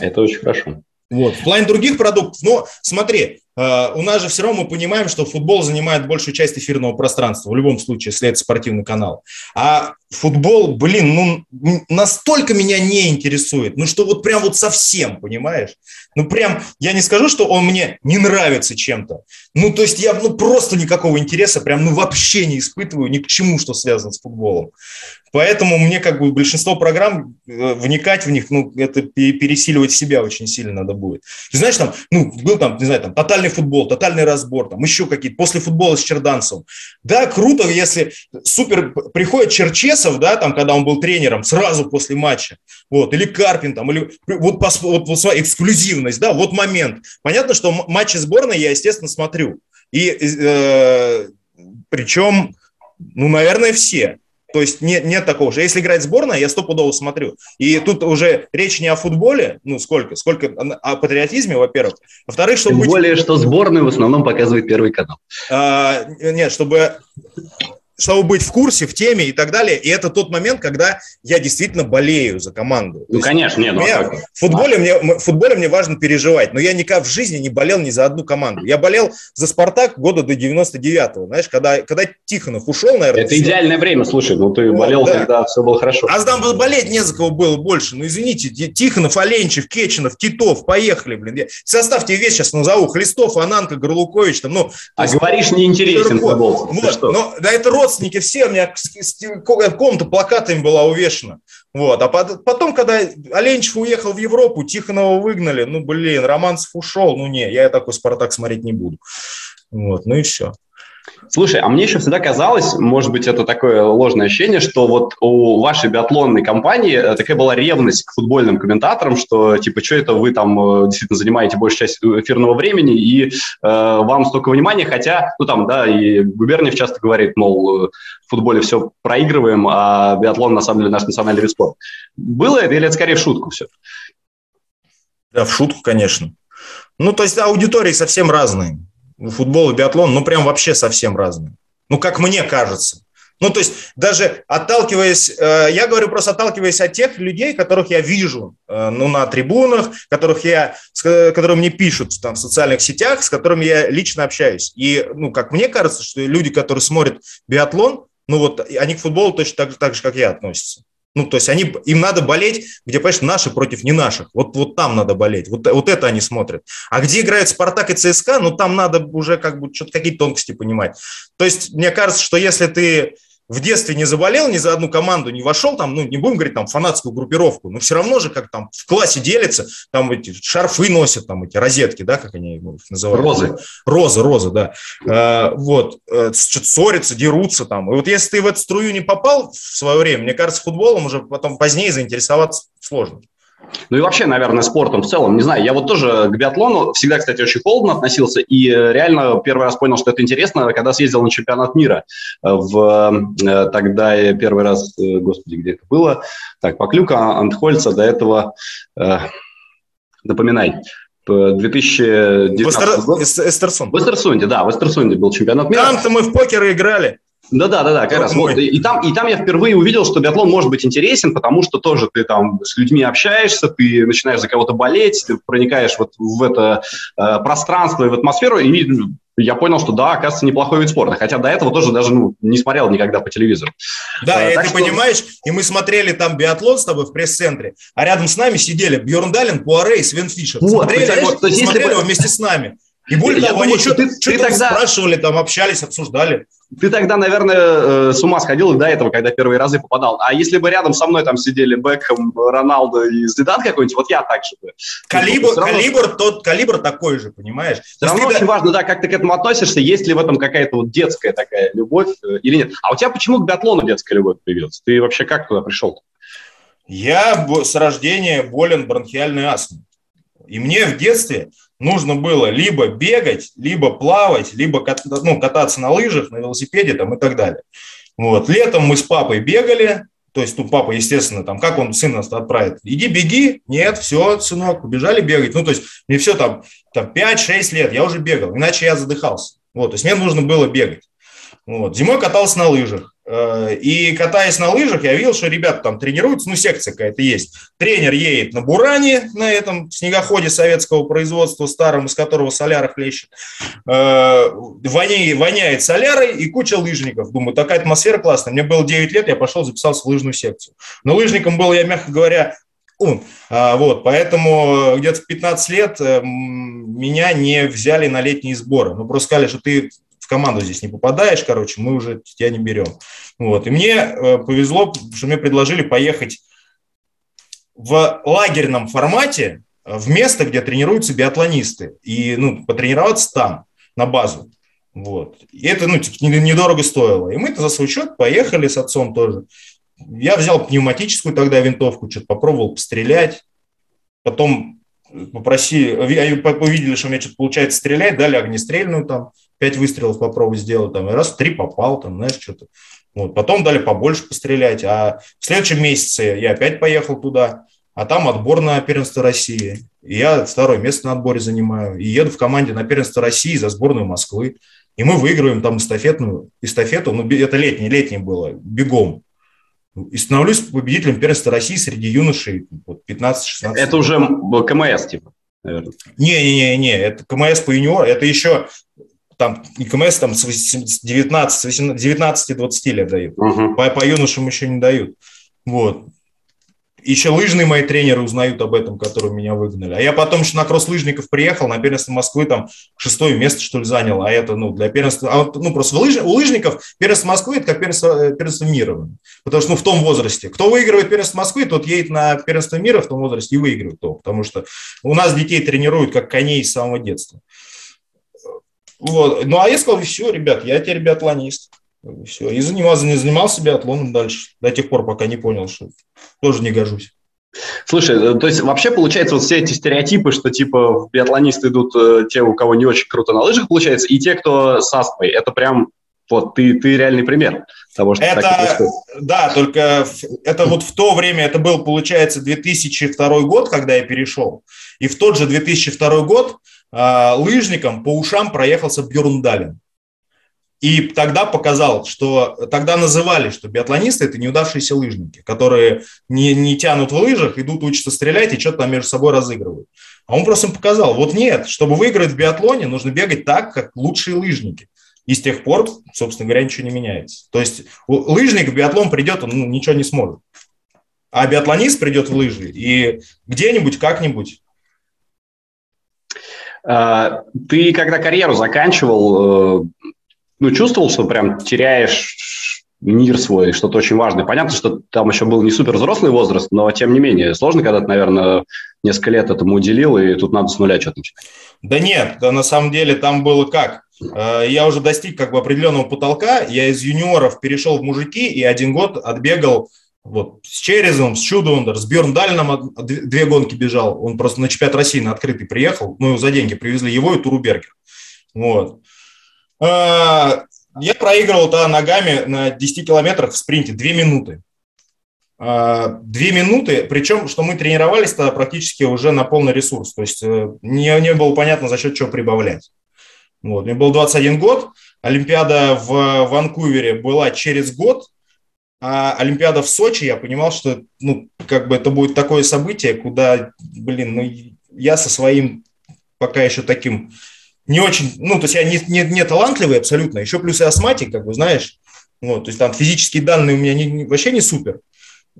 Это очень хорошо. Вот. В плане других продуктов, но смотри, у нас же все равно мы понимаем, что футбол занимает большую часть эфирного пространства, в любом случае, если это спортивный канал. А футбол, блин, ну настолько меня не интересует, ну что вот прям вот совсем, понимаешь? Ну прям, я не скажу, что он мне не нравится чем-то. Ну то есть я ну просто никакого интереса прям ну вообще не испытываю ни к чему, что связано с футболом. Поэтому мне как бы большинство программ, э, вникать в них, ну это пересиливать себя очень сильно надо будет. Ты знаешь, там, ну был там, не знаю, там тотальный футбол, тотальный разбор, там еще какие-то, после футбола с Черданцевым. Да, круто, если супер приходит Черчес, Лесов, да, там, когда он был тренером, сразу после матча, вот, или Карпин, там, или вот, вот, вот эксклюзивность, да, вот момент. Понятно, что матчи сборной я, естественно, смотрю. И э, причем, ну, наверное, все. То есть нет, нет такого же. Если играет сборная, я стопудово смотрю. И тут уже речь не о футболе, ну сколько, сколько о патриотизме, во-первых. Во-вторых, чтобы Тем быть... более, что сборную в основном показывает Первый канал. А, нет, чтобы чтобы быть в курсе, в теме и так далее. И это тот момент, когда я действительно болею за команду. Ну, конечно, нет. Ну, меня, в, футболе мне, в футболе мне важно переживать, но я никак в жизни не болел ни за одну команду. Я болел за «Спартак» года до 99-го, знаешь, когда, когда Тихонов ушел, наверное. Это все... идеальное время, слушай, ну ты вот, болел, да. когда все было хорошо. А там болеть не за кого было больше. Ну, извините, Тихонов, Оленчев, Кеченов, Титов, поехали, блин. Состав тебе весь сейчас назову. Хлистов, Ананка, Горлукович, там, ну... А есть, говоришь, неинтересен футбол. Вот, но, да это род родственники все, у меня комната плакатами была увешана. Вот. А потом, когда Оленчев уехал в Европу, Тихонова выгнали, ну, блин, Романцев ушел, ну, не, я такой «Спартак» смотреть не буду. Вот, ну и все. Слушай, а мне еще всегда казалось, может быть, это такое ложное ощущение, что вот у вашей биатлонной компании э, такая была ревность к футбольным комментаторам, что типа, что это вы там э, действительно занимаете большую часть эфирного времени, и э, вам столько внимания, хотя, ну там, да, и Губерниев часто говорит, мол, э, в футболе все проигрываем, а биатлон на самом деле наш национальный вид спорта. Было это или это скорее в шутку все? Да, в шутку, конечно. Ну, то есть аудитории совсем разные футбол и биатлон, ну, прям вообще совсем разные. Ну, как мне кажется. Ну, то есть даже отталкиваясь, э, я говорю просто отталкиваясь от тех людей, которых я вижу, э, ну, на трибунах, которых я, с, которые мне пишут там в социальных сетях, с которыми я лично общаюсь. И, ну, как мне кажется, что люди, которые смотрят биатлон, ну, вот они к футболу точно так, так же, как я, относятся. Ну, то есть они, им надо болеть, где, понимаешь, наши против не наших. Вот, вот там надо болеть. Вот, вот это они смотрят. А где играют Спартак и ЦСКА, ну, там надо уже как бы что-то какие-то тонкости понимать. То есть мне кажется, что если ты в детстве не заболел ни за одну команду, не вошел там, ну, не будем говорить там фанатскую группировку, но все равно же как там в классе делится, там эти шарфы носят, там эти розетки, да, как они их называют? Розы. Розы, розы, да. Э, вот, э, ссорятся, дерутся там. И вот если ты в эту струю не попал в свое время, мне кажется, футболом уже потом позднее заинтересоваться сложно. Ну и вообще, наверное, спортом в целом. Не знаю, я вот тоже к биатлону всегда, кстати, очень холодно относился. И э, реально первый раз понял, что это интересно, когда съездил на чемпионат мира. Э, в, э, тогда я первый раз, господи, где это было? Так, Поклюка, Антхольца, до этого, э, напоминай, 2019 год. Эстерсон. В Эстерсунде, да, в Эстерсунде был чемпионат мира. Там-то мы в покер играли. Да, да, да, да, как раз. Вот. И, и, там, и там я впервые увидел, что биатлон может быть интересен, потому что тоже ты там с людьми общаешься, ты начинаешь за кого-то болеть, ты проникаешь вот в это э, пространство и в атмосферу, и я понял, что да, оказывается, неплохой вид спорта. Хотя до этого тоже даже ну, не смотрел никогда по телевизору. Да, а, и ты что... понимаешь, и мы смотрели там биатлон с тобой в пресс-центре, а рядом с нами сидели Бьерн Далин, Пуаре и Свен Фишер. Вот, смотрели его, смотрели его вместе с нами. И более того, они что-то тогда... спрашивали, там общались, обсуждали. Ты тогда, наверное, э, с ума сходил до этого, когда первые разы попадал. А если бы рядом со мной там сидели Бекхэм, Роналдо и Зидан какой-нибудь, вот я так же бы. Калибр, равно... калибр, тот, калибр такой же, понимаешь? Все равно очень да... важно, да, как ты к этому относишься, есть ли в этом какая-то вот детская такая любовь э, или нет. А у тебя почему к биатлону детская любовь появилась? Ты вообще как туда пришел? Я с рождения болен бронхиальной астмой. И мне в детстве нужно было либо бегать, либо плавать, либо ну, кататься на лыжах, на велосипеде там, и так далее. Вот. Летом мы с папой бегали, то есть, ну, папа, естественно, там, как он сына отправит? Иди, беги. Нет, все, сынок, побежали бегать. Ну, то есть, мне все там, там 5-6 лет, я уже бегал, иначе я задыхался. Вот, то есть, мне нужно было бегать. Вот. Зимой катался на лыжах. Э, и катаясь на лыжах, я видел, что ребята там тренируются, ну, секция какая-то есть. Тренер едет на Буране, на этом снегоходе советского производства старом, из которого соляра хлещет. Э, воняет, солярой и куча лыжников. Думаю, такая атмосфера классная. Мне было 9 лет, я пошел, записался в лыжную секцию. Но лыжником был я, мягко говоря, ум. А, вот, поэтому где-то в 15 лет э, меня не взяли на летние сборы. Ну, просто сказали, что ты команду здесь не попадаешь, короче, мы уже тебя не берем. Вот. И мне э, повезло, что мне предложили поехать в лагерном формате в место, где тренируются биатлонисты, и ну, потренироваться там, на базу. Вот. И это ну, типа, недорого стоило. И мы-то за свой счет поехали с отцом тоже. Я взял пневматическую тогда винтовку, что-то попробовал пострелять. Потом попросили, увидели, что у меня что-то получается стрелять, дали огнестрельную там, пять выстрелов попробовать сделать, там, и раз три попал, там, знаешь, что-то. Вот, потом дали побольше пострелять, а в следующем месяце я опять поехал туда, а там отбор на первенство России. И я второе место на отборе занимаю. И еду в команде на первенство России за сборную Москвы. И мы выигрываем там эстафетную, эстафету, ну, это летнее, летнее было, бегом. И становлюсь победителем первенства России среди юношей вот, 15-16. Это уже КМС, типа? Не-не-не, это КМС по юниор, это еще там КМС там с 19, 19-20 лет дают. Uh-huh. По, по юношам еще не дают. Вот. Еще лыжные мои тренеры узнают об этом, которые меня выгнали. А я потом еще на кросс-лыжников приехал, на первенство Москвы там шестое место, что ли, занял. А это, ну, для первенства... А, ну, просто лыж, у лыжников первенство Москвы – это как первенство, э, первенство мира. Потому что, ну, в том возрасте. Кто выигрывает первенство Москвы, тот едет на первенство мира в том возрасте и выигрывает то. Потому что у нас детей тренируют как коней с самого детства. Вот. Ну, а я сказал, все, ребят, я теперь биатлонист. Все. И занимался, не занимался биатлоном дальше, до тех пор, пока не понял, что тоже не гожусь. Слушай, э, то есть вообще получается вот все эти стереотипы, что типа биатлонисты идут э, те, у кого не очень круто на лыжах получается, и те, кто с астмой. Это прям вот ты, ты реальный пример того, что это, Да, только это вот в то время, это был, получается, 2002 год, когда я перешел. И в тот же 2002 год лыжником по ушам проехался Бьерндален. И тогда показал, что тогда называли, что биатлонисты – это неудавшиеся лыжники, которые не, не тянут в лыжах, идут учатся стрелять и что-то там между собой разыгрывают. А он просто им показал, вот нет, чтобы выиграть в биатлоне, нужно бегать так, как лучшие лыжники. И с тех пор, собственно говоря, ничего не меняется. То есть лыжник в биатлон придет, он ну, ничего не сможет. А биатлонист придет в лыжи и где-нибудь, как-нибудь а, ты когда карьеру заканчивал, э, ну, чувствовал, что прям теряешь мир свой, что-то очень важное. Понятно, что там еще был не супер взрослый возраст, но тем не менее сложно, когда ты, наверное, несколько лет этому уделил, и тут надо с нуля что-то начинать. Да нет, да на самом деле там было как? Э, я уже достиг как бы определенного потолка, я из юниоров перешел в мужики и один год отбегал вот, с Черезом, с Чудундер, с Бьерндальном две гонки бежал. Он просто на чемпионат России на открытый приехал. Ну, за деньги привезли его и Турубергер. Вот. А, я проигрывал тогда ногами на 10 километрах в спринте 2 минуты. Две минуты, причем, что мы тренировались тогда практически уже на полный ресурс. То есть э, не, не было понятно, за счет чего прибавлять. Вот. Мне был 21 год, Олимпиада в Ванкувере была через год, а Олимпиада в Сочи, я понимал, что, ну, как бы это будет такое событие, куда, блин, ну, я со своим пока еще таким не очень, ну, то есть я не, не, не талантливый абсолютно, еще плюс и астматик, как бы, знаешь, вот, то есть там физические данные у меня не, не, вообще не супер,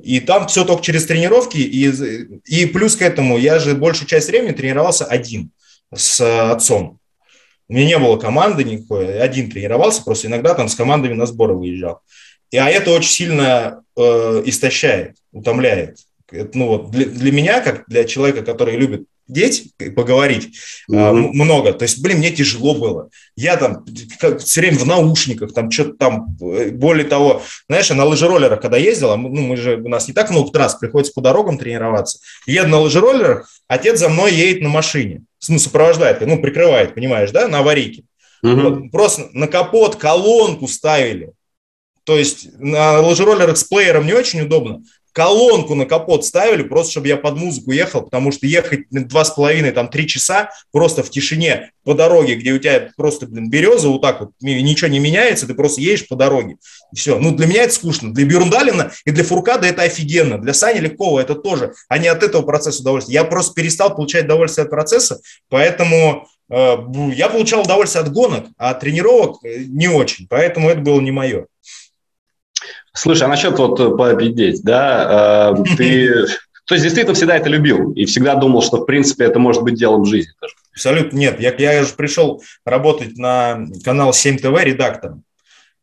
и там все только через тренировки, и, и плюс к этому я же большую часть времени тренировался один с отцом. У меня не было команды никакой, один тренировался, просто иногда там с командами на сборы выезжал. И, а это очень сильно э, истощает, утомляет. Это, ну, вот для, для меня, как для человека, который любит посидеть, поговорить mm-hmm. много. То есть, блин, мне тяжело было. Я там как, все время в наушниках, там что-то там, э, более того, знаешь, на лыжероллерах, когда ездил, ну, мы же, у нас не так много трасс, приходится по дорогам тренироваться. Еду на лыжероллерах, отец за мной едет на машине, ну, сопровождает, ну, прикрывает, понимаешь, да, на аварийке. Mm-hmm. Вот, просто на капот колонку ставили. То есть на лыжероллерах с плеером не очень удобно колонку на капот ставили, просто чтобы я под музыку ехал, потому что ехать два с половиной, там, три часа просто в тишине по дороге, где у тебя просто, блин, береза вот так вот, ничего не меняется, ты просто едешь по дороге. И все. Ну, для меня это скучно. Для Бирундалина и для Фуркада это офигенно. Для Сани Легкова это тоже. Они от этого процесса удовольствие. Я просто перестал получать удовольствие от процесса, поэтому э, я получал удовольствие от гонок, а от тренировок э, не очень. Поэтому это было не мое. Слушай, а насчет вот э, победить, да, э, ты, (laughs) то есть действительно всегда это любил и всегда думал, что в принципе это может быть делом жизни тоже? Абсолютно нет. Я, я же пришел работать на канал 7 ТВ редактором.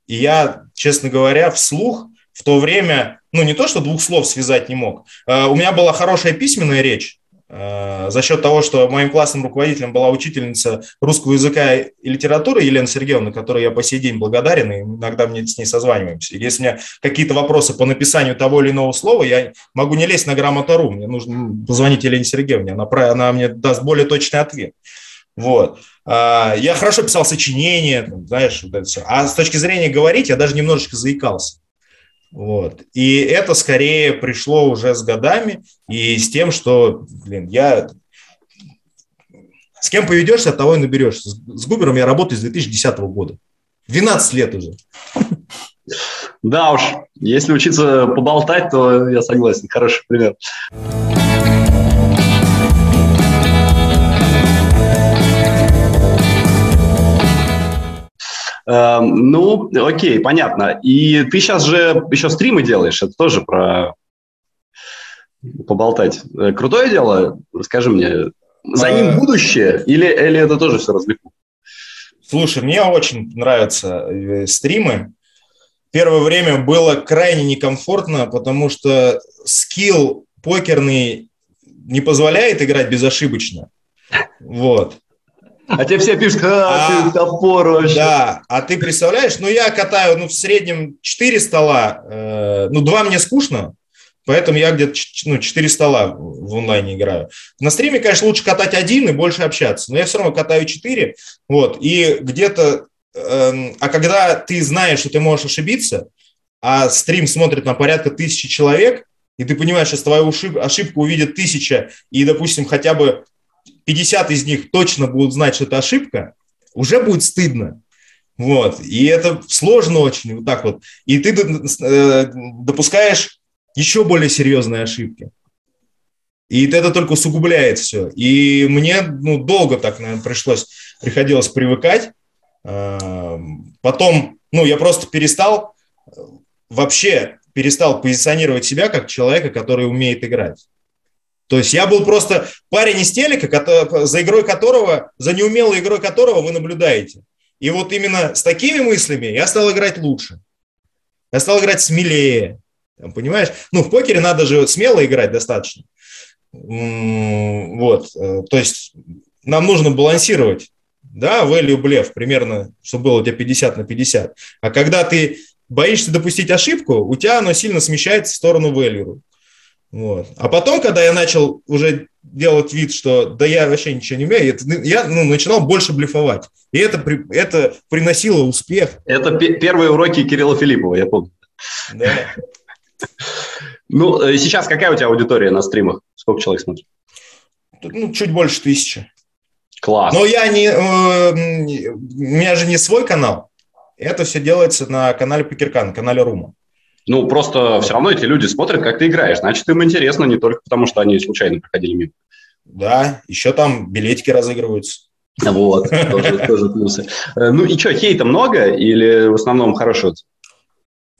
И я, честно говоря, вслух в то время, ну не то, что двух слов связать не мог. Э, у меня была хорошая письменная речь, за счет того, что моим классным руководителем была учительница русского языка и литературы Елена Сергеевна, которой я по сей день благодарен, и иногда мне с ней созваниваемся. Если у меня какие-то вопросы по написанию того или иного слова, я могу не лезть на грамоту.ру, мне нужно позвонить Елене Сергеевне, она, она мне даст более точный ответ. Вот. А, я хорошо писал сочинения, знаешь, вот это все. А с точки зрения говорить, я даже немножечко заикался. Вот. И это скорее пришло уже с годами и с тем, что, блин, я... С кем поведешься, от того и наберешься. С Губером я работаю с 2010 года. 12 лет уже. Да уж, если учиться поболтать, то я согласен. Хороший пример. Ну, окей, понятно. И ты сейчас же еще стримы делаешь, это тоже про поболтать. Э, крутое дело? Расскажи мне. За ним э, будущее или, или это тоже все развлеку? Слушай, мне очень нравятся э, стримы. Первое время было крайне некомфортно, потому что скилл покерный не позволяет играть безошибочно. Вот. А тебе все пишут, а, ты топор вообще. Да, а ты представляешь, ну я катаю ну, в среднем 4 стола, э, ну 2 мне скучно, поэтому я где-то ну, 4 стола в онлайне играю. На стриме, конечно, лучше катать один и больше общаться, но я все равно катаю 4, вот, и где-то, э, а когда ты знаешь, что ты можешь ошибиться, а стрим смотрит на порядка тысячи человек, и ты понимаешь, что твою ошибку увидят тысяча, и, допустим, хотя бы 50 из них точно будут знать, что это ошибка, уже будет стыдно. Вот. И это сложно очень, вот так вот. И ты э, допускаешь еще более серьезные ошибки. И это только усугубляет все. И мне ну, долго так, наверное, пришлось, приходилось привыкать. Эм, потом, ну, я просто перестал, вообще перестал позиционировать себя как человека, который умеет играть. То есть я был просто парень из телека, за игрой которого, за неумелой игрой которого вы наблюдаете. И вот именно с такими мыслями я стал играть лучше. Я стал играть смелее. Понимаешь? Ну, в покере надо же смело играть достаточно. Вот. Э, то есть нам нужно балансировать. Да, value блеф примерно, чтобы было у тебя 50 на 50. А когда ты боишься допустить ошибку, у тебя оно сильно смещается в сторону value. Вот. А потом, когда я начал уже делать вид, что да я вообще ничего не умею, я ну, начинал больше блефовать. И это, это приносило успех. Это первые уроки Кирилла Филиппова, я помню. Да. (laughs) Ну, э, сейчас какая у тебя аудитория на стримах? Сколько человек смотрит? Ну, чуть больше тысячи. Класс. Но я не... Э, у меня же не свой канал. Это все делается на канале Покеркан, канале Рума. Ну, просто все равно эти люди смотрят, как ты играешь. Значит, им интересно не только потому, что они случайно проходили мимо. Да, еще там билетики разыгрываются. Вот, тоже, (laughs) тоже плюсы. Э, ну и что, хейта много или в основном хорошо?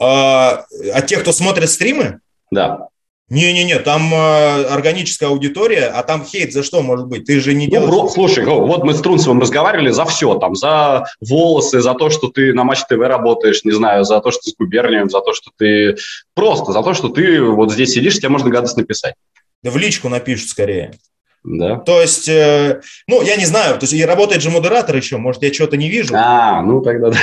А, а тех, кто смотрит стримы? Да. Не-не-не, там э, органическая аудитория, а там хейт за что может быть? Ты же не ну, делаешь... Ну, слушай, вот мы с Трунцевым разговаривали за все, там, за волосы, за то, что ты на Матч ТВ работаешь, не знаю, за то, что ты с губернием, за то, что ты... Просто за то, что ты вот здесь сидишь, тебе можно гадость написать. Да в личку напишут скорее. Да. То есть, э, ну, я не знаю, то есть, и работает же модератор еще, может, я что-то не вижу. А, ну тогда да.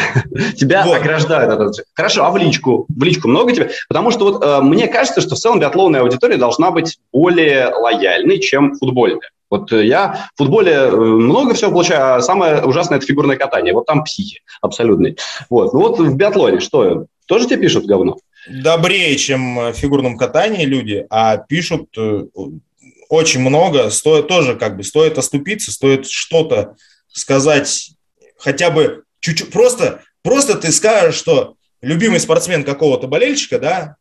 (laughs) Тебя вот. ограждают. От Хорошо, а в личку? В личку много тебе? Потому что вот э, мне кажется, что в целом биатлонная аудитория должна быть более лояльной, чем футбольная. Вот э, я в футболе э, много всего получаю, а самое ужасное – это фигурное катание. Вот там психи абсолютный. Вот. Ну вот в биатлоне что? Тоже тебе пишут говно? Добрее, чем в фигурном катании люди, а пишут очень много, стоит тоже как бы, стоит оступиться, стоит что-то сказать, хотя бы чуть-чуть, просто, просто ты скажешь, что любимый спортсмен какого-то болельщика, да,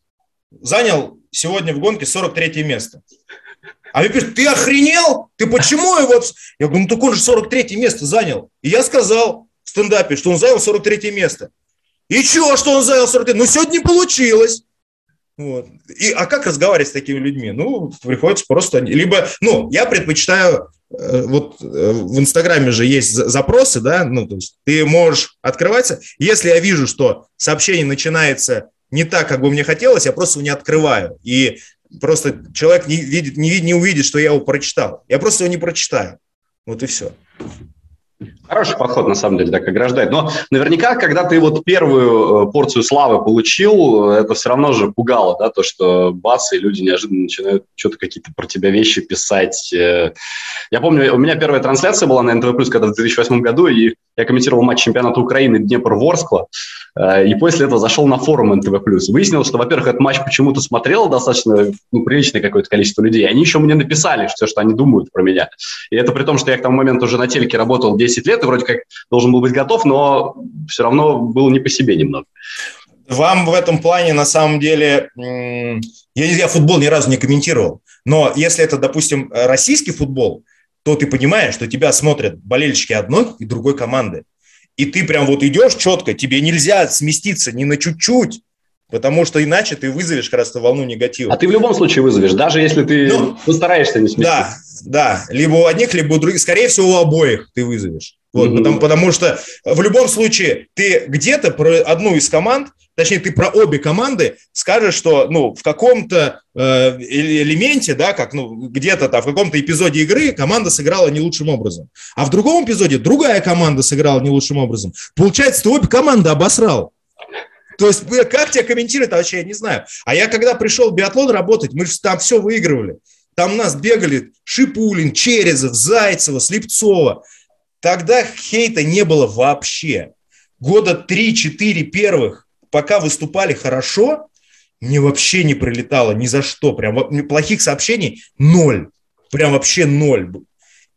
занял сегодня в гонке 43 место. А мне пишут, ты охренел? Ты почему его... Я говорю, ну так он же 43 место занял. И я сказал в стендапе, что он занял 43 место. И что, что он занял 43? Ну, сегодня не получилось. Вот. И, а как разговаривать с такими людьми? Ну, приходится просто... Либо, ну, я предпочитаю... Э, вот э, в Инстаграме же есть запросы, да, ну, то есть ты можешь открываться. Если я вижу, что сообщение начинается не так, как бы мне хотелось, я просто его не открываю. И просто человек не, видит, не, не увидит, что я его прочитал. Я просто его не прочитаю. Вот и все. Хороший подход, на самом деле, так ограждает. Но наверняка, когда ты вот первую э, порцию славы получил, это все равно же пугало, да, то, что бац, и люди неожиданно начинают что-то какие-то про тебя вещи писать. Э. Я помню, у меня первая трансляция была на НТВ+, когда в 2008 году, и я комментировал матч чемпионата Украины Днепр-Ворскла, э, и после этого зашел на форум НТВ+. Выяснилось, что, во-первых, этот матч почему-то смотрело достаточно ну, приличное какое-то количество людей. Они еще мне написали все, что они думают про меня. И это при том, что я к тому моменту уже на телеке работал 10 лет, и вроде как должен был быть готов, но все равно был не по себе немного. Вам в этом плане, на самом деле, я, я футбол ни разу не комментировал, но если это, допустим, российский футбол, то ты понимаешь, что тебя смотрят болельщики одной и другой команды. И ты прям вот идешь четко, тебе нельзя сместиться ни на чуть-чуть, потому что иначе ты вызовешь как раз волну негатива. А ты в любом случае вызовешь, даже если ты ну, постараешься не сместиться. Да, да, либо у одних, либо у других, скорее всего, у обоих ты вызовешь. Вот, mm-hmm. потому, потому что в любом случае ты где-то про одну из команд, точнее, ты про обе команды скажешь, что ну, в каком-то э, элементе, да, как ну, где-то там, в каком-то эпизоде игры команда сыграла не лучшим образом. А в другом эпизоде другая команда сыграла не лучшим образом. Получается, ты обе команды обосрал. То есть как тебя комментировать, вообще я не знаю. А я когда пришел в биатлон работать, мы там все выигрывали. Там нас бегали Шипулин, Черезов, Зайцева, Слепцова. Тогда хейта не было вообще. Года 3-4 первых, пока выступали хорошо, мне вообще не прилетало ни за что. Прям плохих сообщений ноль. Прям вообще ноль.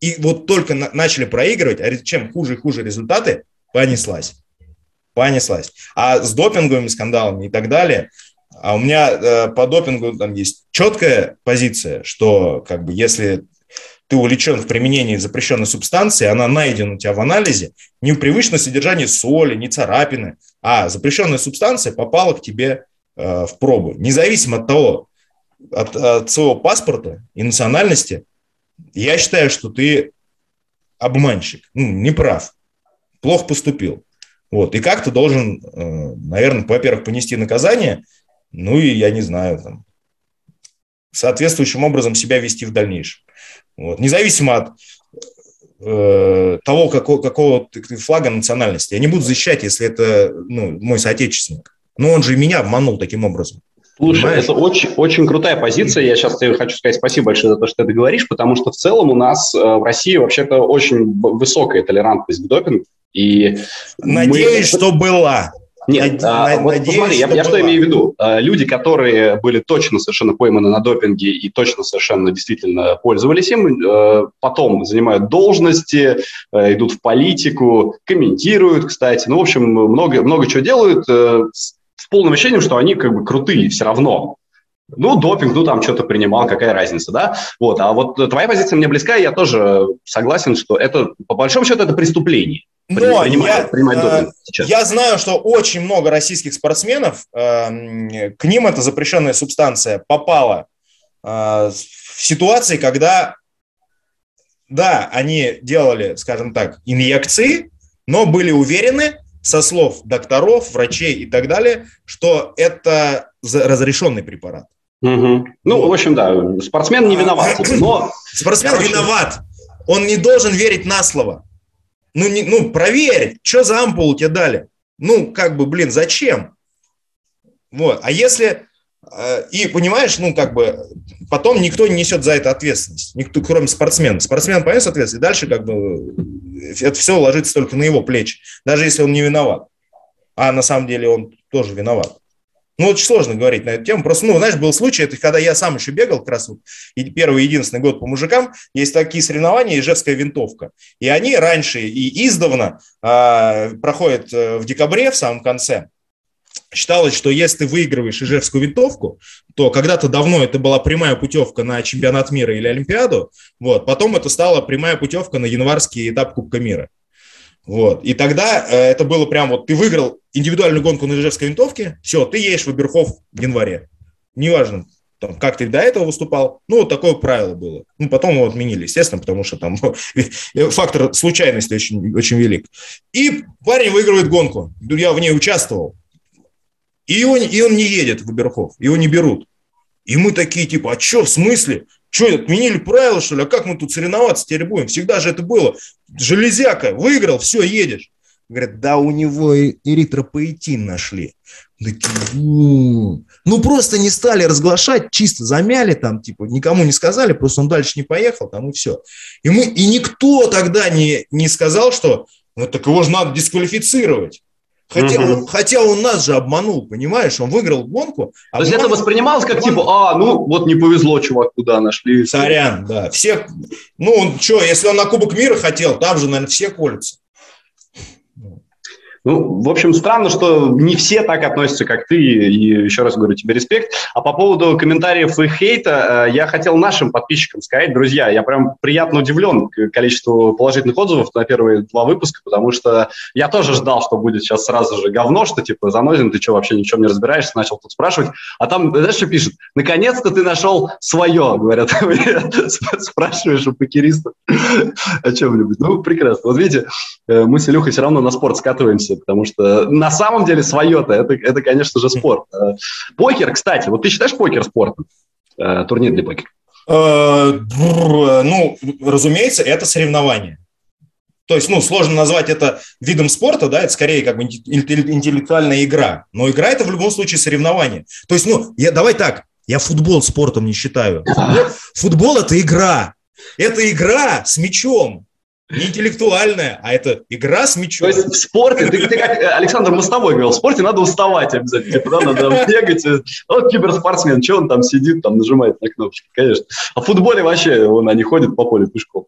И вот только на, начали проигрывать, а чем хуже и хуже результаты, понеслась. Понеслась. А с допинговыми скандалами и так далее, а у меня э, по допингу там есть четкая позиция, что как бы если ты увлечен в применении запрещенной субстанции, она найдена у тебя в анализе, не в привычном содержании соли, не царапины, а запрещенная субстанция попала к тебе э, в пробу. Независимо от того, от, от своего паспорта и национальности, я считаю, что ты обманщик, ну, не прав, плохо поступил. Вот. И как ты должен, э, наверное, во-первых, понести наказание, ну и, я не знаю, там, соответствующим образом себя вести в дальнейшем. Вот. Независимо от э, того, какого, какого флага национальности. Я не буду защищать, если это ну, мой соотечественник. Но он же и меня обманул таким образом. Слушай, Понимаешь? это очень, очень крутая позиция. Я сейчас тебе хочу сказать спасибо большое за то, что ты это говоришь, потому что в целом у нас э, в России вообще-то очень высокая толерантность к допингу. И Надеюсь, мы... что была. Нет, а, на, вот надеюсь, посмотри, я, я что имею в виду? А, люди, которые были точно совершенно пойманы на допинге и точно совершенно действительно пользовались им, э, потом занимают должности, э, идут в политику, комментируют, кстати. Ну, в общем, много, много чего делают э, с полным ощущением, что они как бы крутые все равно. Ну, допинг, ну, там что-то принимал, какая разница, да? Вот, а вот твоя позиция мне близка, и я тоже согласен, что это, по большому счету, это преступление. Но я, э, я знаю, что очень много российских спортсменов, э, к ним эта запрещенная субстанция попала э, в ситуации, когда, да, они делали, скажем так, инъекции, но были уверены, со слов докторов, врачей и так далее, что это разрешенный препарат. Угу. Ну, в общем, да, спортсмен не виноват. Но... (laughs) Спортсмен Короче... виноват. Он не должен верить на слово. Ну, не, ну, проверь, что за ампулу тебе дали. Ну, как бы, блин, зачем? Вот. А если... Э, и понимаешь, ну, как бы, потом никто не несет за это ответственность. Никто, кроме спортсмена. Спортсмен понес ответственность, и дальше, как бы, это все ложится только на его плечи. Даже если он не виноват. А на самом деле он тоже виноват. Ну, очень сложно говорить на эту тему. Просто, ну, знаешь, был случай, это когда я сам еще бегал, как раз вот первый единственный год по мужикам, есть такие соревнования, Ижевская винтовка. И они раньше и издавна э, проходят в декабре, в самом конце. Считалось, что если ты выигрываешь Ижевскую винтовку, то когда-то давно это была прямая путевка на чемпионат мира или Олимпиаду, вот, потом это стала прямая путевка на январский этап Кубка мира. Вот. И тогда э, это было прям вот, ты выиграл индивидуальную гонку на Ижевской винтовке, все, ты едешь в Оберхов в январе. Неважно, там, как ты до этого выступал. Ну, вот такое правило было. Ну, потом его отменили, естественно, потому что там (laughs) фактор случайности очень, очень велик. И парень выигрывает гонку. Я в ней участвовал. И он, и он не едет в Оберхов, его не берут. И мы такие, типа, а что, в смысле? Что, отменили правила, что ли? А как мы тут соревноваться теперь будем? Всегда же это было. Железяка, выиграл, все, едешь. Говорят, да у него эритропоэтин нашли. ну просто не стали разглашать, чисто замяли там, типа, никому не сказали, просто он дальше не поехал, там и все. И, мы, и никто тогда не, не сказал, что ну так его же надо дисквалифицировать. Хотя, угу. он, хотя он нас же обманул, понимаешь? Он выиграл гонку. А То есть это воспринималось как типа, а, ну вот не повезло, чувак, куда нашли. Сорян, да. Всех, ну он что, если он на Кубок мира хотел, там же, наверное, все колются. Ну, в общем, странно, что не все так относятся, как ты, и еще раз говорю тебе респект. А по поводу комментариев и хейта, э, я хотел нашим подписчикам сказать, друзья, я прям приятно удивлен количеству положительных отзывов на первые два выпуска, потому что я тоже ждал, что будет сейчас сразу же говно, что типа, Занозин, ты что, вообще ничем не разбираешься, начал тут спрашивать. А там, знаешь, что пишут? Наконец-то ты нашел свое, (laughs) говорят. (laughs) Спрашиваешь у покеристов о (laughs) чем-нибудь. Ну, прекрасно. Вот видите, э, мы с Илюхой все равно на спорт скатываемся удовольствие, потому что на самом деле свое-то, это, это, конечно же, спорт. Э, покер, кстати, вот ты считаешь покер спортом? Э, турнир для покера? Э, ну, разумеется, это соревнование. То есть, ну, сложно назвать это видом спорта, да, это скорее как бы интеллектуальная игра. Но игра – это в любом случае соревнование. То есть, ну, я, давай так, я футбол спортом не считаю. Футбол, футбол – это игра. Это игра с мячом не интеллектуальная, а это игра с мячом. То есть в спорте, ты, ты как Александр Мостовой говорил, в спорте надо уставать обязательно, типа, да, надо бегать. Вот киберспортсмен, что он там сидит, там нажимает на кнопочки, конечно. А в футболе вообще, он, они ходят по полю пешком.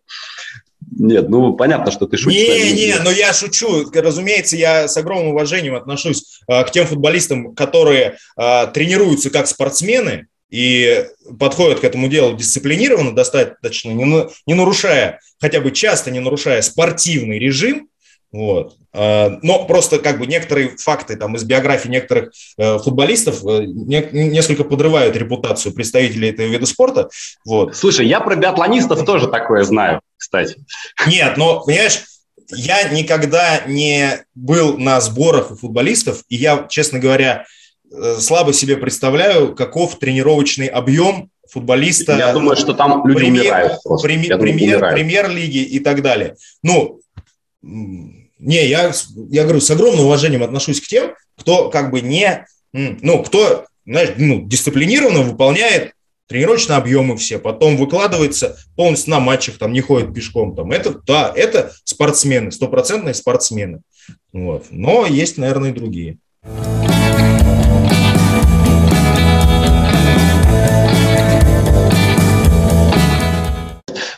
Нет, ну понятно, что ты шутишь. Не, не, но я шучу. Разумеется, я с огромным уважением отношусь э, к тем футболистам, которые э, тренируются как спортсмены, и подходят к этому делу дисциплинированно, достаточно, не, не нарушая, хотя бы часто не нарушая спортивный режим, вот. А, но просто как бы некоторые факты там из биографии некоторых э, футболистов э, несколько подрывают репутацию представителей этого вида спорта. Вот. Слушай, я про биатлонистов тоже такое знаю, кстати. Нет, но, понимаешь, я никогда не был на сборах у футболистов, и я, честно говоря, слабо себе представляю, каков тренировочный объем футболиста. Я думаю, что там люди премьер, умирают. Просто. Премьер, премьер, премьер-лиги и так далее. Ну, не, я, я говорю, с огромным уважением отношусь к тем, кто как бы не, ну, кто, знаешь, ну, дисциплинированно выполняет тренировочные объемы все, потом выкладывается полностью на матчах, там не ходит пешком, там это, да, это спортсмены, стопроцентные спортсмены, вот. Но есть, наверное, и другие.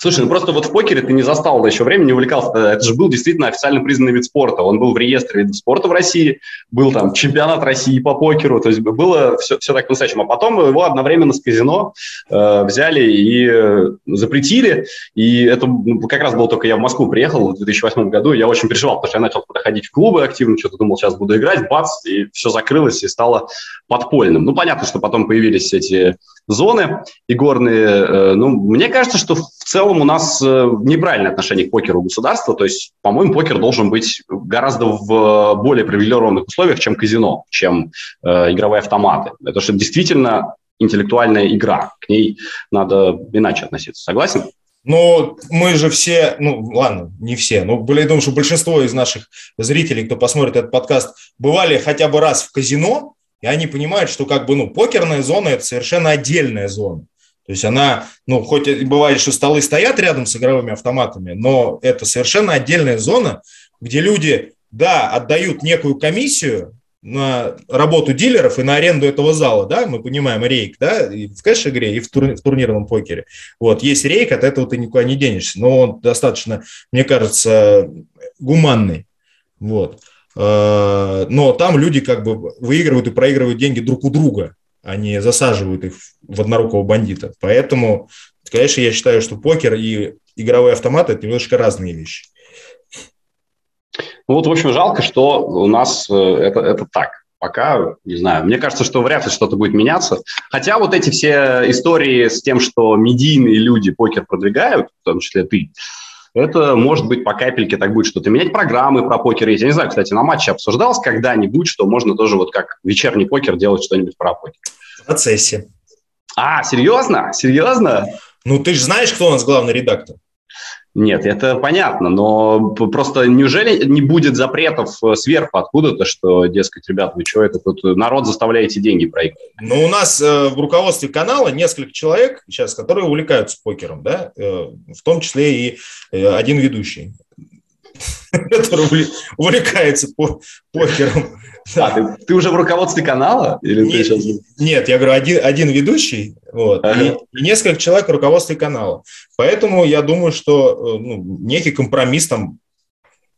Слушай, ну просто вот в покере ты не застал еще время, не увлекался. Это же был действительно официально признанный вид спорта. Он был в реестре видов спорта в России, был там чемпионат России по покеру, то есть было все, все так по-настоящему. А потом его одновременно с казино э, взяли и э, запретили. И это ну, как раз был только я в Москву приехал в 2008 году, я очень переживал, потому что я начал туда ходить в клубы активно, что-то думал, сейчас буду играть, бац, и все закрылось и стало подпольным. Ну, понятно, что потом появились эти зоны игорные. Э, ну, мне кажется, что в целом у нас э, неправильное отношение к покеру государства. То есть, по-моему, покер должен быть гораздо в более привилегированных условиях, чем казино, чем э, игровые автоматы. Это что действительно интеллектуальная игра. К ней надо иначе относиться. Согласен? Но мы же все, ну ладно, не все, но я думаю, что большинство из наших зрителей, кто посмотрит этот подкаст, бывали хотя бы раз в казино, и они понимают, что как бы, ну, покерная зона – это совершенно отдельная зона. То есть она, ну, хоть и бывает, что столы стоят рядом с игровыми автоматами, но это совершенно отдельная зона, где люди, да, отдают некую комиссию, на работу дилеров и на аренду этого зала, да, мы понимаем рейк, да, и в кэш-игре, и в, тур, в турнирном покере. Вот, есть рейк, от этого ты никуда не денешься, но он достаточно, мне кажется, гуманный, вот. Э, но там люди как бы выигрывают и проигрывают деньги друг у друга, они засаживают их в однорукого бандита. Поэтому, конечно, я считаю, что покер и игровые автоматы – это немножко разные вещи. Ну вот, в общем, жалко, что у нас э, это, это так. Пока, не знаю, мне кажется, что вряд ли что-то будет меняться. Хотя вот эти все истории с тем, что медийные люди покер продвигают, в том числе ты, это может быть по капельке так будет что-то менять. Программы про покер есть. Я не знаю, кстати, на матче обсуждалось когда-нибудь, что можно тоже вот как вечерний покер делать что-нибудь про покер. В процессе. А, серьезно? Серьезно? Ну, ты же знаешь, кто у нас главный редактор? Нет, это понятно, но просто неужели не будет запретов э, сверху откуда-то, что, дескать, ребят, вы что, это тут народ заставляете деньги проигрывать? Ну, у нас э, в руководстве канала несколько человек сейчас, которые увлекаются покером, да, э, в том числе и э, один ведущий. (laughs) который увлекается покером. (laughs) А, ты, ты уже в руководстве канала? Или нет, ты сейчас... нет, я говорю, один, один ведущий вот, ага. и, и несколько человек в руководстве канала. Поэтому я думаю, что э, ну, некий компромисс там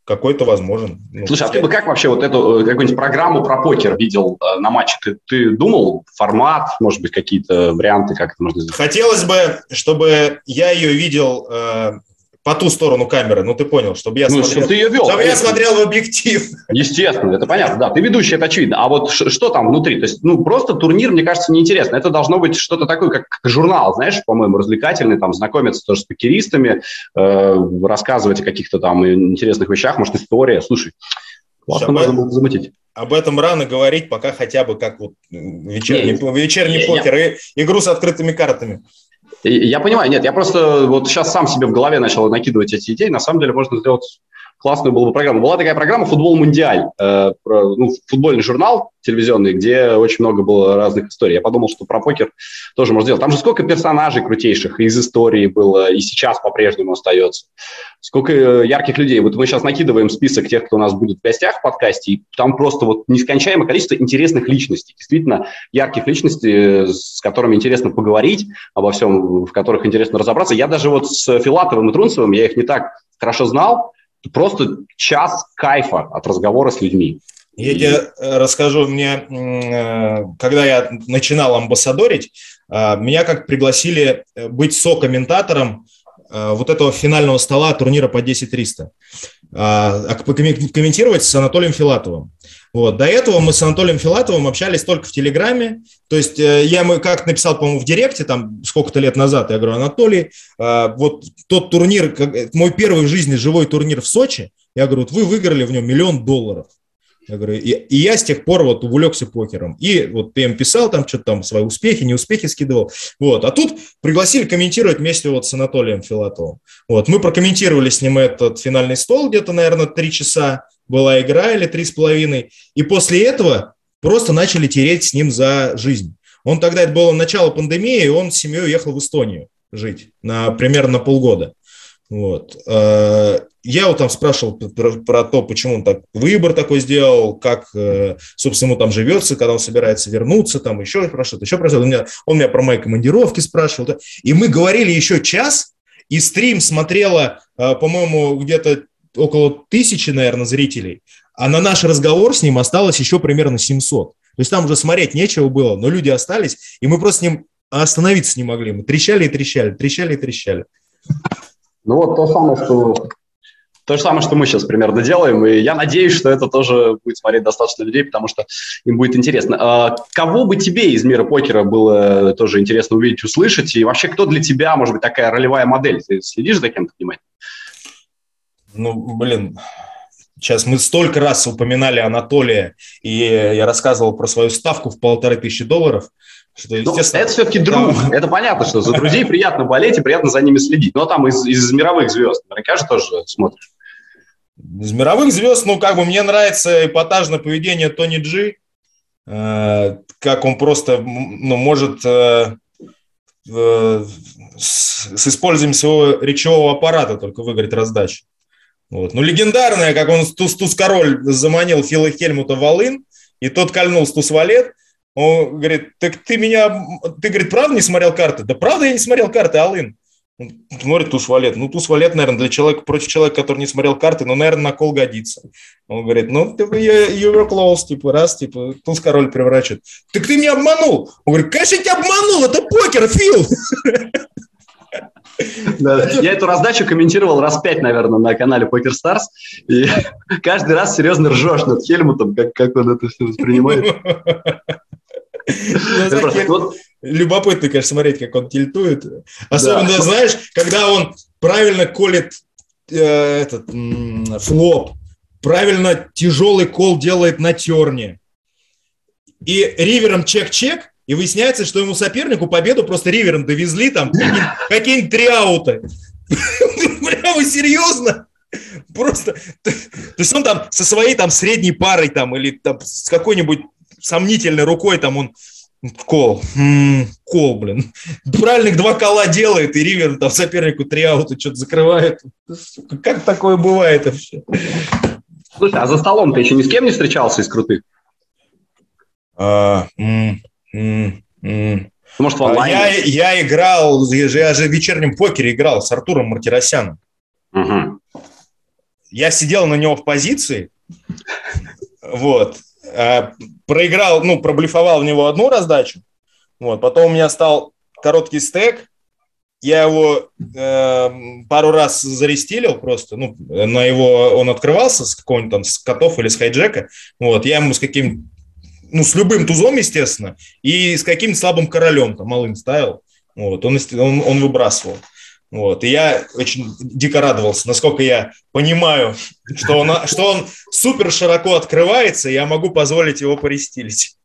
какой-то возможен. Ну, Слушай, а ты бы как вообще вот эту э, какую-нибудь программу про покер видел э, на матче? Ты, ты думал формат, может быть, какие-то варианты, как это можно сделать? Хотелось бы, чтобы я ее видел э, по ту сторону камеры, ну ты понял, чтобы я, ну, смотрел, чтобы ты ее вел, чтобы я смотрел в объектив. Естественно, это понятно, да, ты ведущий, это очевидно. А вот что там внутри? То есть, ну, просто турнир, мне кажется, неинтересно. Это должно быть что-то такое, как, как журнал, знаешь, по-моему, развлекательный, там, знакомиться тоже с покеристами, э, рассказывать о каких-то там интересных вещах, может, история. Слушай, классно можно было замутить. Об этом рано говорить, пока хотя бы как вот вечерний, вечерний покер и игру с открытыми картами. Я понимаю, нет, я просто вот сейчас сам себе в голове начал накидывать эти идеи. На самом деле можно сделать классную была бы программа. Была такая программа «Футбол Мундиаль», э, про, ну, футбольный журнал телевизионный, где очень много было разных историй. Я подумал, что про покер тоже можно сделать. Там же сколько персонажей крутейших из истории было, и сейчас по-прежнему остается. Сколько э, ярких людей. Вот мы сейчас накидываем список тех, кто у нас будет в гостях в подкасте, и там просто вот нескончаемое количество интересных личностей. Действительно, ярких личностей, с которыми интересно поговорить обо всем, в которых интересно разобраться. Я даже вот с Филатовым и Трунцевым, я их не так хорошо знал, просто час кайфа от разговора с людьми. Я тебе э, расскажу, мне, э, когда я начинал амбассадорить, э, меня как пригласили быть со-комментатором вот этого финального стола турнира по 10-300. А комментировать с Анатолием Филатовым. Вот. До этого мы с Анатолием Филатовым общались только в Телеграме. То есть э, я ему как написал, по-моему, в Директе, там сколько-то лет назад, я говорю, Анатолий, э, вот тот турнир, мой первый в жизни живой турнир в Сочи, я говорю, вот вы выиграли в нем миллион долларов. Я говорю, и, и я с тех пор вот увлекся покером. И вот ты им писал там что-то там, свои успехи, неуспехи скидывал. Вот. А тут пригласили комментировать вместе вот с Анатолием Филатовым. Вот. Мы прокомментировали с ним этот финальный стол где-то, наверное, три часа была игра или три с половиной. И после этого просто начали тереть с ним за жизнь. Он тогда, это было начало пандемии, и он с семьей уехал в Эстонию жить на примерно на полгода. Вот. Э, я его там спрашивал про, про то, почему он так выбор такой сделал, как, э, собственно, ему там живется, когда он собирается вернуться, там еще про что-то, еще про что-то. Он меня, он меня про мои командировки спрашивал. И мы говорили еще час, и стрим смотрело, э, по-моему, где-то около тысячи, наверное, зрителей, а на наш разговор с ним осталось еще примерно 700. То есть там уже смотреть нечего было, но люди остались, и мы просто с ним остановиться не могли. Мы трещали и трещали, трещали и трещали. Ну вот то самое, что то же самое, что мы сейчас примерно делаем, и я надеюсь, что это тоже будет смотреть достаточно людей, потому что им будет интересно. А кого бы тебе из мира покера было тоже интересно увидеть, услышать, и вообще кто для тебя, может быть, такая ролевая модель? Ты следишь за кем-то внимательно? Ну, блин, Сейчас мы столько раз упоминали Анатолия, и я рассказывал про свою ставку в полторы тысячи долларов. Что, ну, это все-таки друг. Да. Это понятно, что за друзей приятно болеть и приятно за ними следить. Но там из, из мировых звезд, наверняка же тоже смотришь. Из мировых звезд, ну, как бы мне нравится эпатажное поведение Тони Джи. Э, как он просто ну, может э, э, с, с использованием своего речевого аппарата только выиграть раздачу. Вот. Ну, легендарная, как он Туз, Туз Король заманил Фила Хельмута Волын, и тот кольнул Туз Валет. Он говорит, так ты меня, ты, говорит, правда не смотрел карты? Да правда я не смотрел карты, Алын. Смотрит туз валет. Ну, туз валет, наверное, для человека, против человека, который не смотрел карты, ну, наверное, на кол годится. Он говорит, ну, типа, you were close, типа, раз, типа, туз король превращает. Так ты меня обманул. Он говорит, конечно, я тебя обманул, это покер, Фил. Да. Я эту раздачу комментировал раз пять, наверное, на канале Poker Stars. И (laughs) каждый раз серьезно ржешь над Хельмутом, как, как он это все воспринимает. Любопытно, конечно, смотреть, как он тильтует. Особенно, знаешь, когда он правильно колет э, этот флоп, правильно тяжелый кол делает на терне. И ривером чек-чек, и выясняется, что ему сопернику победу просто ривером довезли там какие-нибудь три аута. (laughs) Прямо серьезно? Просто, то есть он там со своей там средней парой там или там с какой-нибудь сомнительной рукой там он Кол. М-м, кол, блин. Правильных два кола делает, и Ривер там сопернику три аута что-то закрывает. Как такое бывает вообще? Слушай, а за столом ты еще ни с кем не встречался из крутых? А, м- Может, в онлайне? Я, я играл, я же в вечернем покере играл с Артуром Мартиросяном. Угу. Я сидел на него в позиции, вот, Э, проиграл, ну, проблефовал в него одну раздачу, вот, потом у меня стал короткий стек, я его э, пару раз зарестилил просто, ну, на его, он открывался с какого-нибудь там, с котов или с хайджека, вот, я ему с каким, ну, с любым тузом, естественно, и с каким-то слабым королем, там, малым ставил, вот, он, он, он выбрасывал. Вот. И я очень дико радовался, насколько я понимаю, что он, что он супер широко открывается, и я могу позволить его порестилить.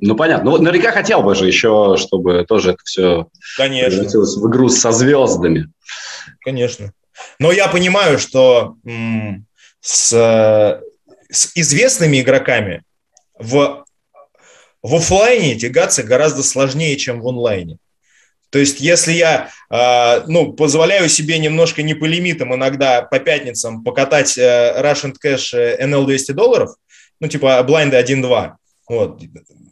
Ну, понятно. Ну, наверняка хотел бы же еще, чтобы тоже это все Конечно. превратилось в игру со звездами. Конечно. Но я понимаю, что м- с, с известными игроками в, в офлайне тягаться гораздо сложнее, чем в онлайне. То есть, если я, э, ну, позволяю себе немножко не по лимитам иногда по пятницам покатать э, Russian Cash NL 200 долларов, ну, типа блайнды 1-2, вот.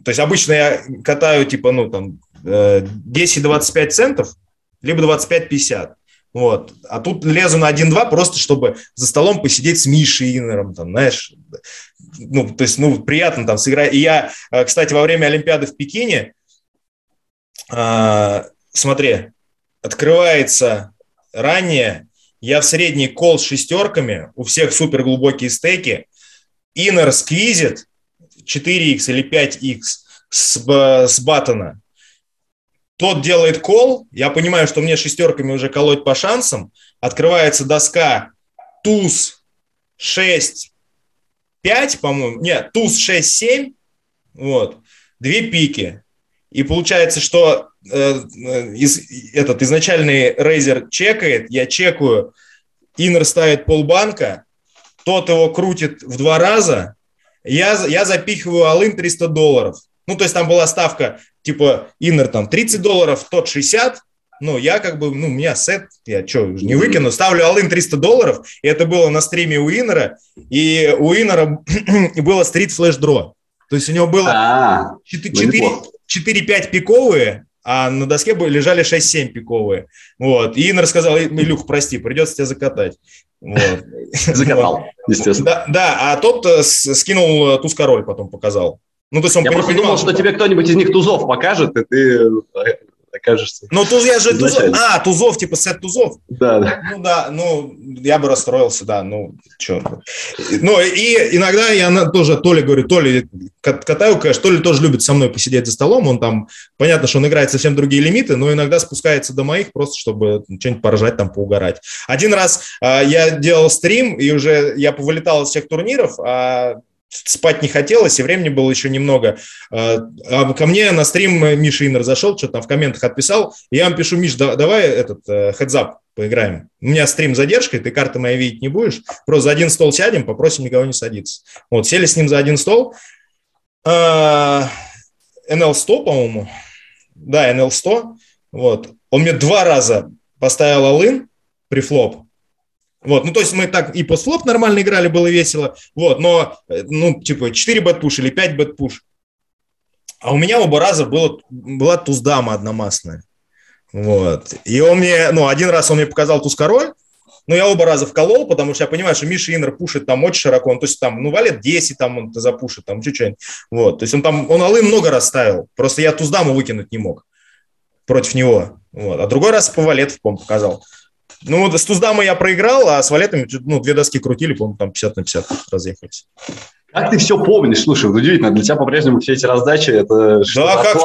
То есть, обычно я катаю, типа, ну, там, э, 10-25 центов, либо 25-50. Вот. А тут лезу на 1-2 просто, чтобы за столом посидеть с Мишей Иннером, там, знаешь, ну, то есть, ну, приятно там сыграть. И я, кстати, во время Олимпиады в Пекине смотри, открывается ранее, я в средний кол с шестерками, у всех супер глубокие стейки, инер сквизит 4x или 5x с, с баттона, тот делает кол, я понимаю, что мне шестерками уже колоть по шансам, открывается доска туз 6, 5, по-моему, нет, туз 6, 7, вот, две пики. И получается, что Э, э, из, этот изначальный рейзер чекает, я чекаю, инер ставит полбанка, тот его крутит в два раза, я, я запихиваю алын 300 долларов. Ну, то есть там была ставка, типа, инер там 30 долларов, тот 60, ну, я как бы, ну, у меня сет, я что, не выкину, ставлю алын 300 долларов, и это было на стриме у Иннера, и у Иннера (clears throat) было стрит флеш дро. То есть у него было 4-5 а, пиковые, а на доске лежали 6-7 пиковые. Вот. И Инна рассказал, Илюх, прости, придется тебя закатать. Вот. (laughs) Закатал, естественно. Да, да, а тот э, скинул э, туз король, потом показал. Ну, то есть он Я просто думал, что тебе кто-нибудь из них тузов покажет, и ты э, окажешься. Ну, туз, я же тузов. А, тузов, типа сет тузов. Да, да. Ну, да, ну, я бы расстроился, да, ну, что. Ну, и иногда я тоже то ли говорю, то ли катаю конечно, то ли тоже любит со мной посидеть за столом, он там, понятно, что он играет совсем другие лимиты, но иногда спускается до моих просто, чтобы что-нибудь поражать, там, поугарать. Один раз а, я делал стрим, и уже я повылетал из всех турниров, а спать не хотелось, и времени было еще немного. А, а ко мне на стрим Миша Иннер зашел, что-то там в комментах отписал, и я вам пишу, Миш, давай этот хедзап э, поиграем. У меня стрим задержкой, ты карты мои видеть не будешь, просто за один стол сядем, попросим никого не садиться. Вот, сели с ним за один стол, NL100, по-моему, да, NL100, вот, он мне два раза поставил алын при флоп, вот, ну, то есть мы так и постфлоп нормально играли, было весело, вот, но, э, ну, типа, 4 бэтпуш или 5 бэтпуш. А у меня оба раза было, была туз-дама одномастная. Вот. И он мне, ну, один раз он мне показал туз-король, но я оба раза вколол, потому что я понимаю, что Миша Иннер пушит там очень широко, он, то есть там, ну, валет 10 там он запушит, там, чуть-чуть. Вот, то есть он там, он алы много раз ставил, просто я туз-даму выкинуть не мог против него. Вот. А другой раз по валет, по показал. Ну, вот с Туздамой я проиграл, а с валетами, ну, две доски крутили, по-моему, там 50 на 50 разъехались. Как ты все помнишь? Слушай, удивительно, для тебя по-прежнему все эти раздачи, это да, как,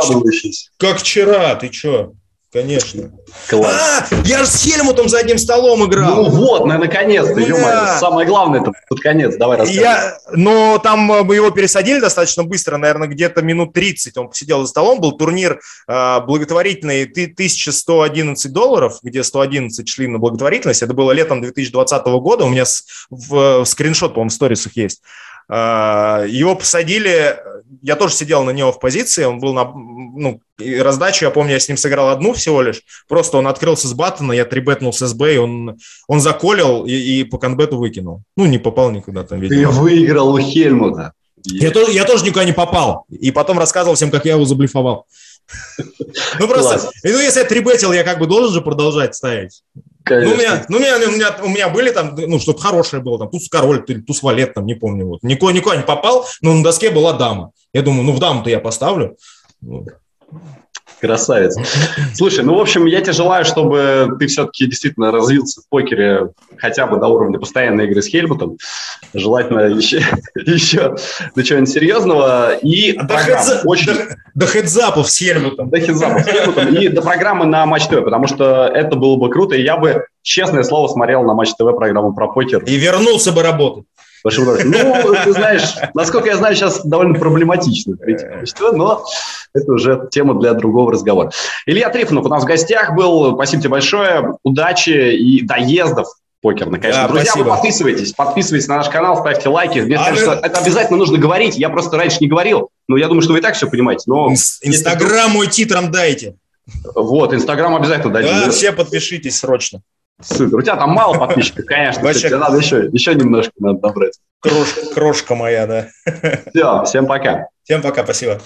как вчера, ты что? Конечно. Класс. А, я же с Хельмутом за одним столом играл. Ну вот, ну, наконец-то, да. Самое главное, это под конец, давай расскажи. Я, но там э, мы его пересадили достаточно быстро, наверное, где-то минут 30 он посидел за столом, был турнир э, благотворительный 1111 долларов, где 111 шли на благотворительность, это было летом 2020 года, у меня с, в скриншот, по-моему, в сторисах есть. Э, его посадили, я тоже сидел на него в позиции, он был на, ну, раздачу, я помню, я с ним сыграл одну всего лишь, просто он открылся с баттона, я трибетнул с СБ, и он, он заколил и, и по конбету выкинул. Ну, не попал никуда там, видимо. Ты выиграл у Хельмута. Я, тоже, я тоже никуда не попал. И потом рассказывал всем, как я его заблифовал. (laughs) Ну, просто, ну, если я трибетил, я как бы должен же продолжать ставить. Ну, у меня, ну, у меня, у меня, у меня были там, ну, чтобы хорошее было, там, туз король, туз валет, там, не помню, вот. Никуда, никуда не попал, но на доске была дама. Я думаю, ну, в даму-то я поставлю. Красавец. Слушай, ну, в общем, я тебе желаю, чтобы ты все-таки действительно развился в покере хотя бы до уровня постоянной игры с Хельмутом. Желательно еще, (laughs) еще до чего-нибудь серьезного. И до, хедза... очень... до, до хедзапов с Хельмутом. До хедзапов с Хельмутом. И до программы на Матч ТВ, потому что это было бы круто, и я бы, честное слово, смотрел на Матч ТВ программу про покер. И вернулся бы работать. Большим Ну, ты знаешь, насколько я знаю, сейчас довольно проблематично но это уже тема для другого разговора. Илья Трифонов у нас в гостях был. Спасибо тебе большое. Удачи и доездов покерных, конечно. Да, Друзья, спасибо. вы подписывайтесь, подписывайтесь на наш канал, ставьте лайки. Мне а кажется, вы... это обязательно нужно говорить. Я просто раньше не говорил. Но я думаю, что вы и так все понимаете. Но Инстаграм мой титром дайте. Вот, Инстаграм обязательно дайте. Да, все подпишитесь срочно. Супер. У тебя там мало подписчиков, конечно. Вообще... Тебе надо еще, еще немножко надо набрать. Крошка, крошка моя, да. Все, всем пока. Всем пока, спасибо.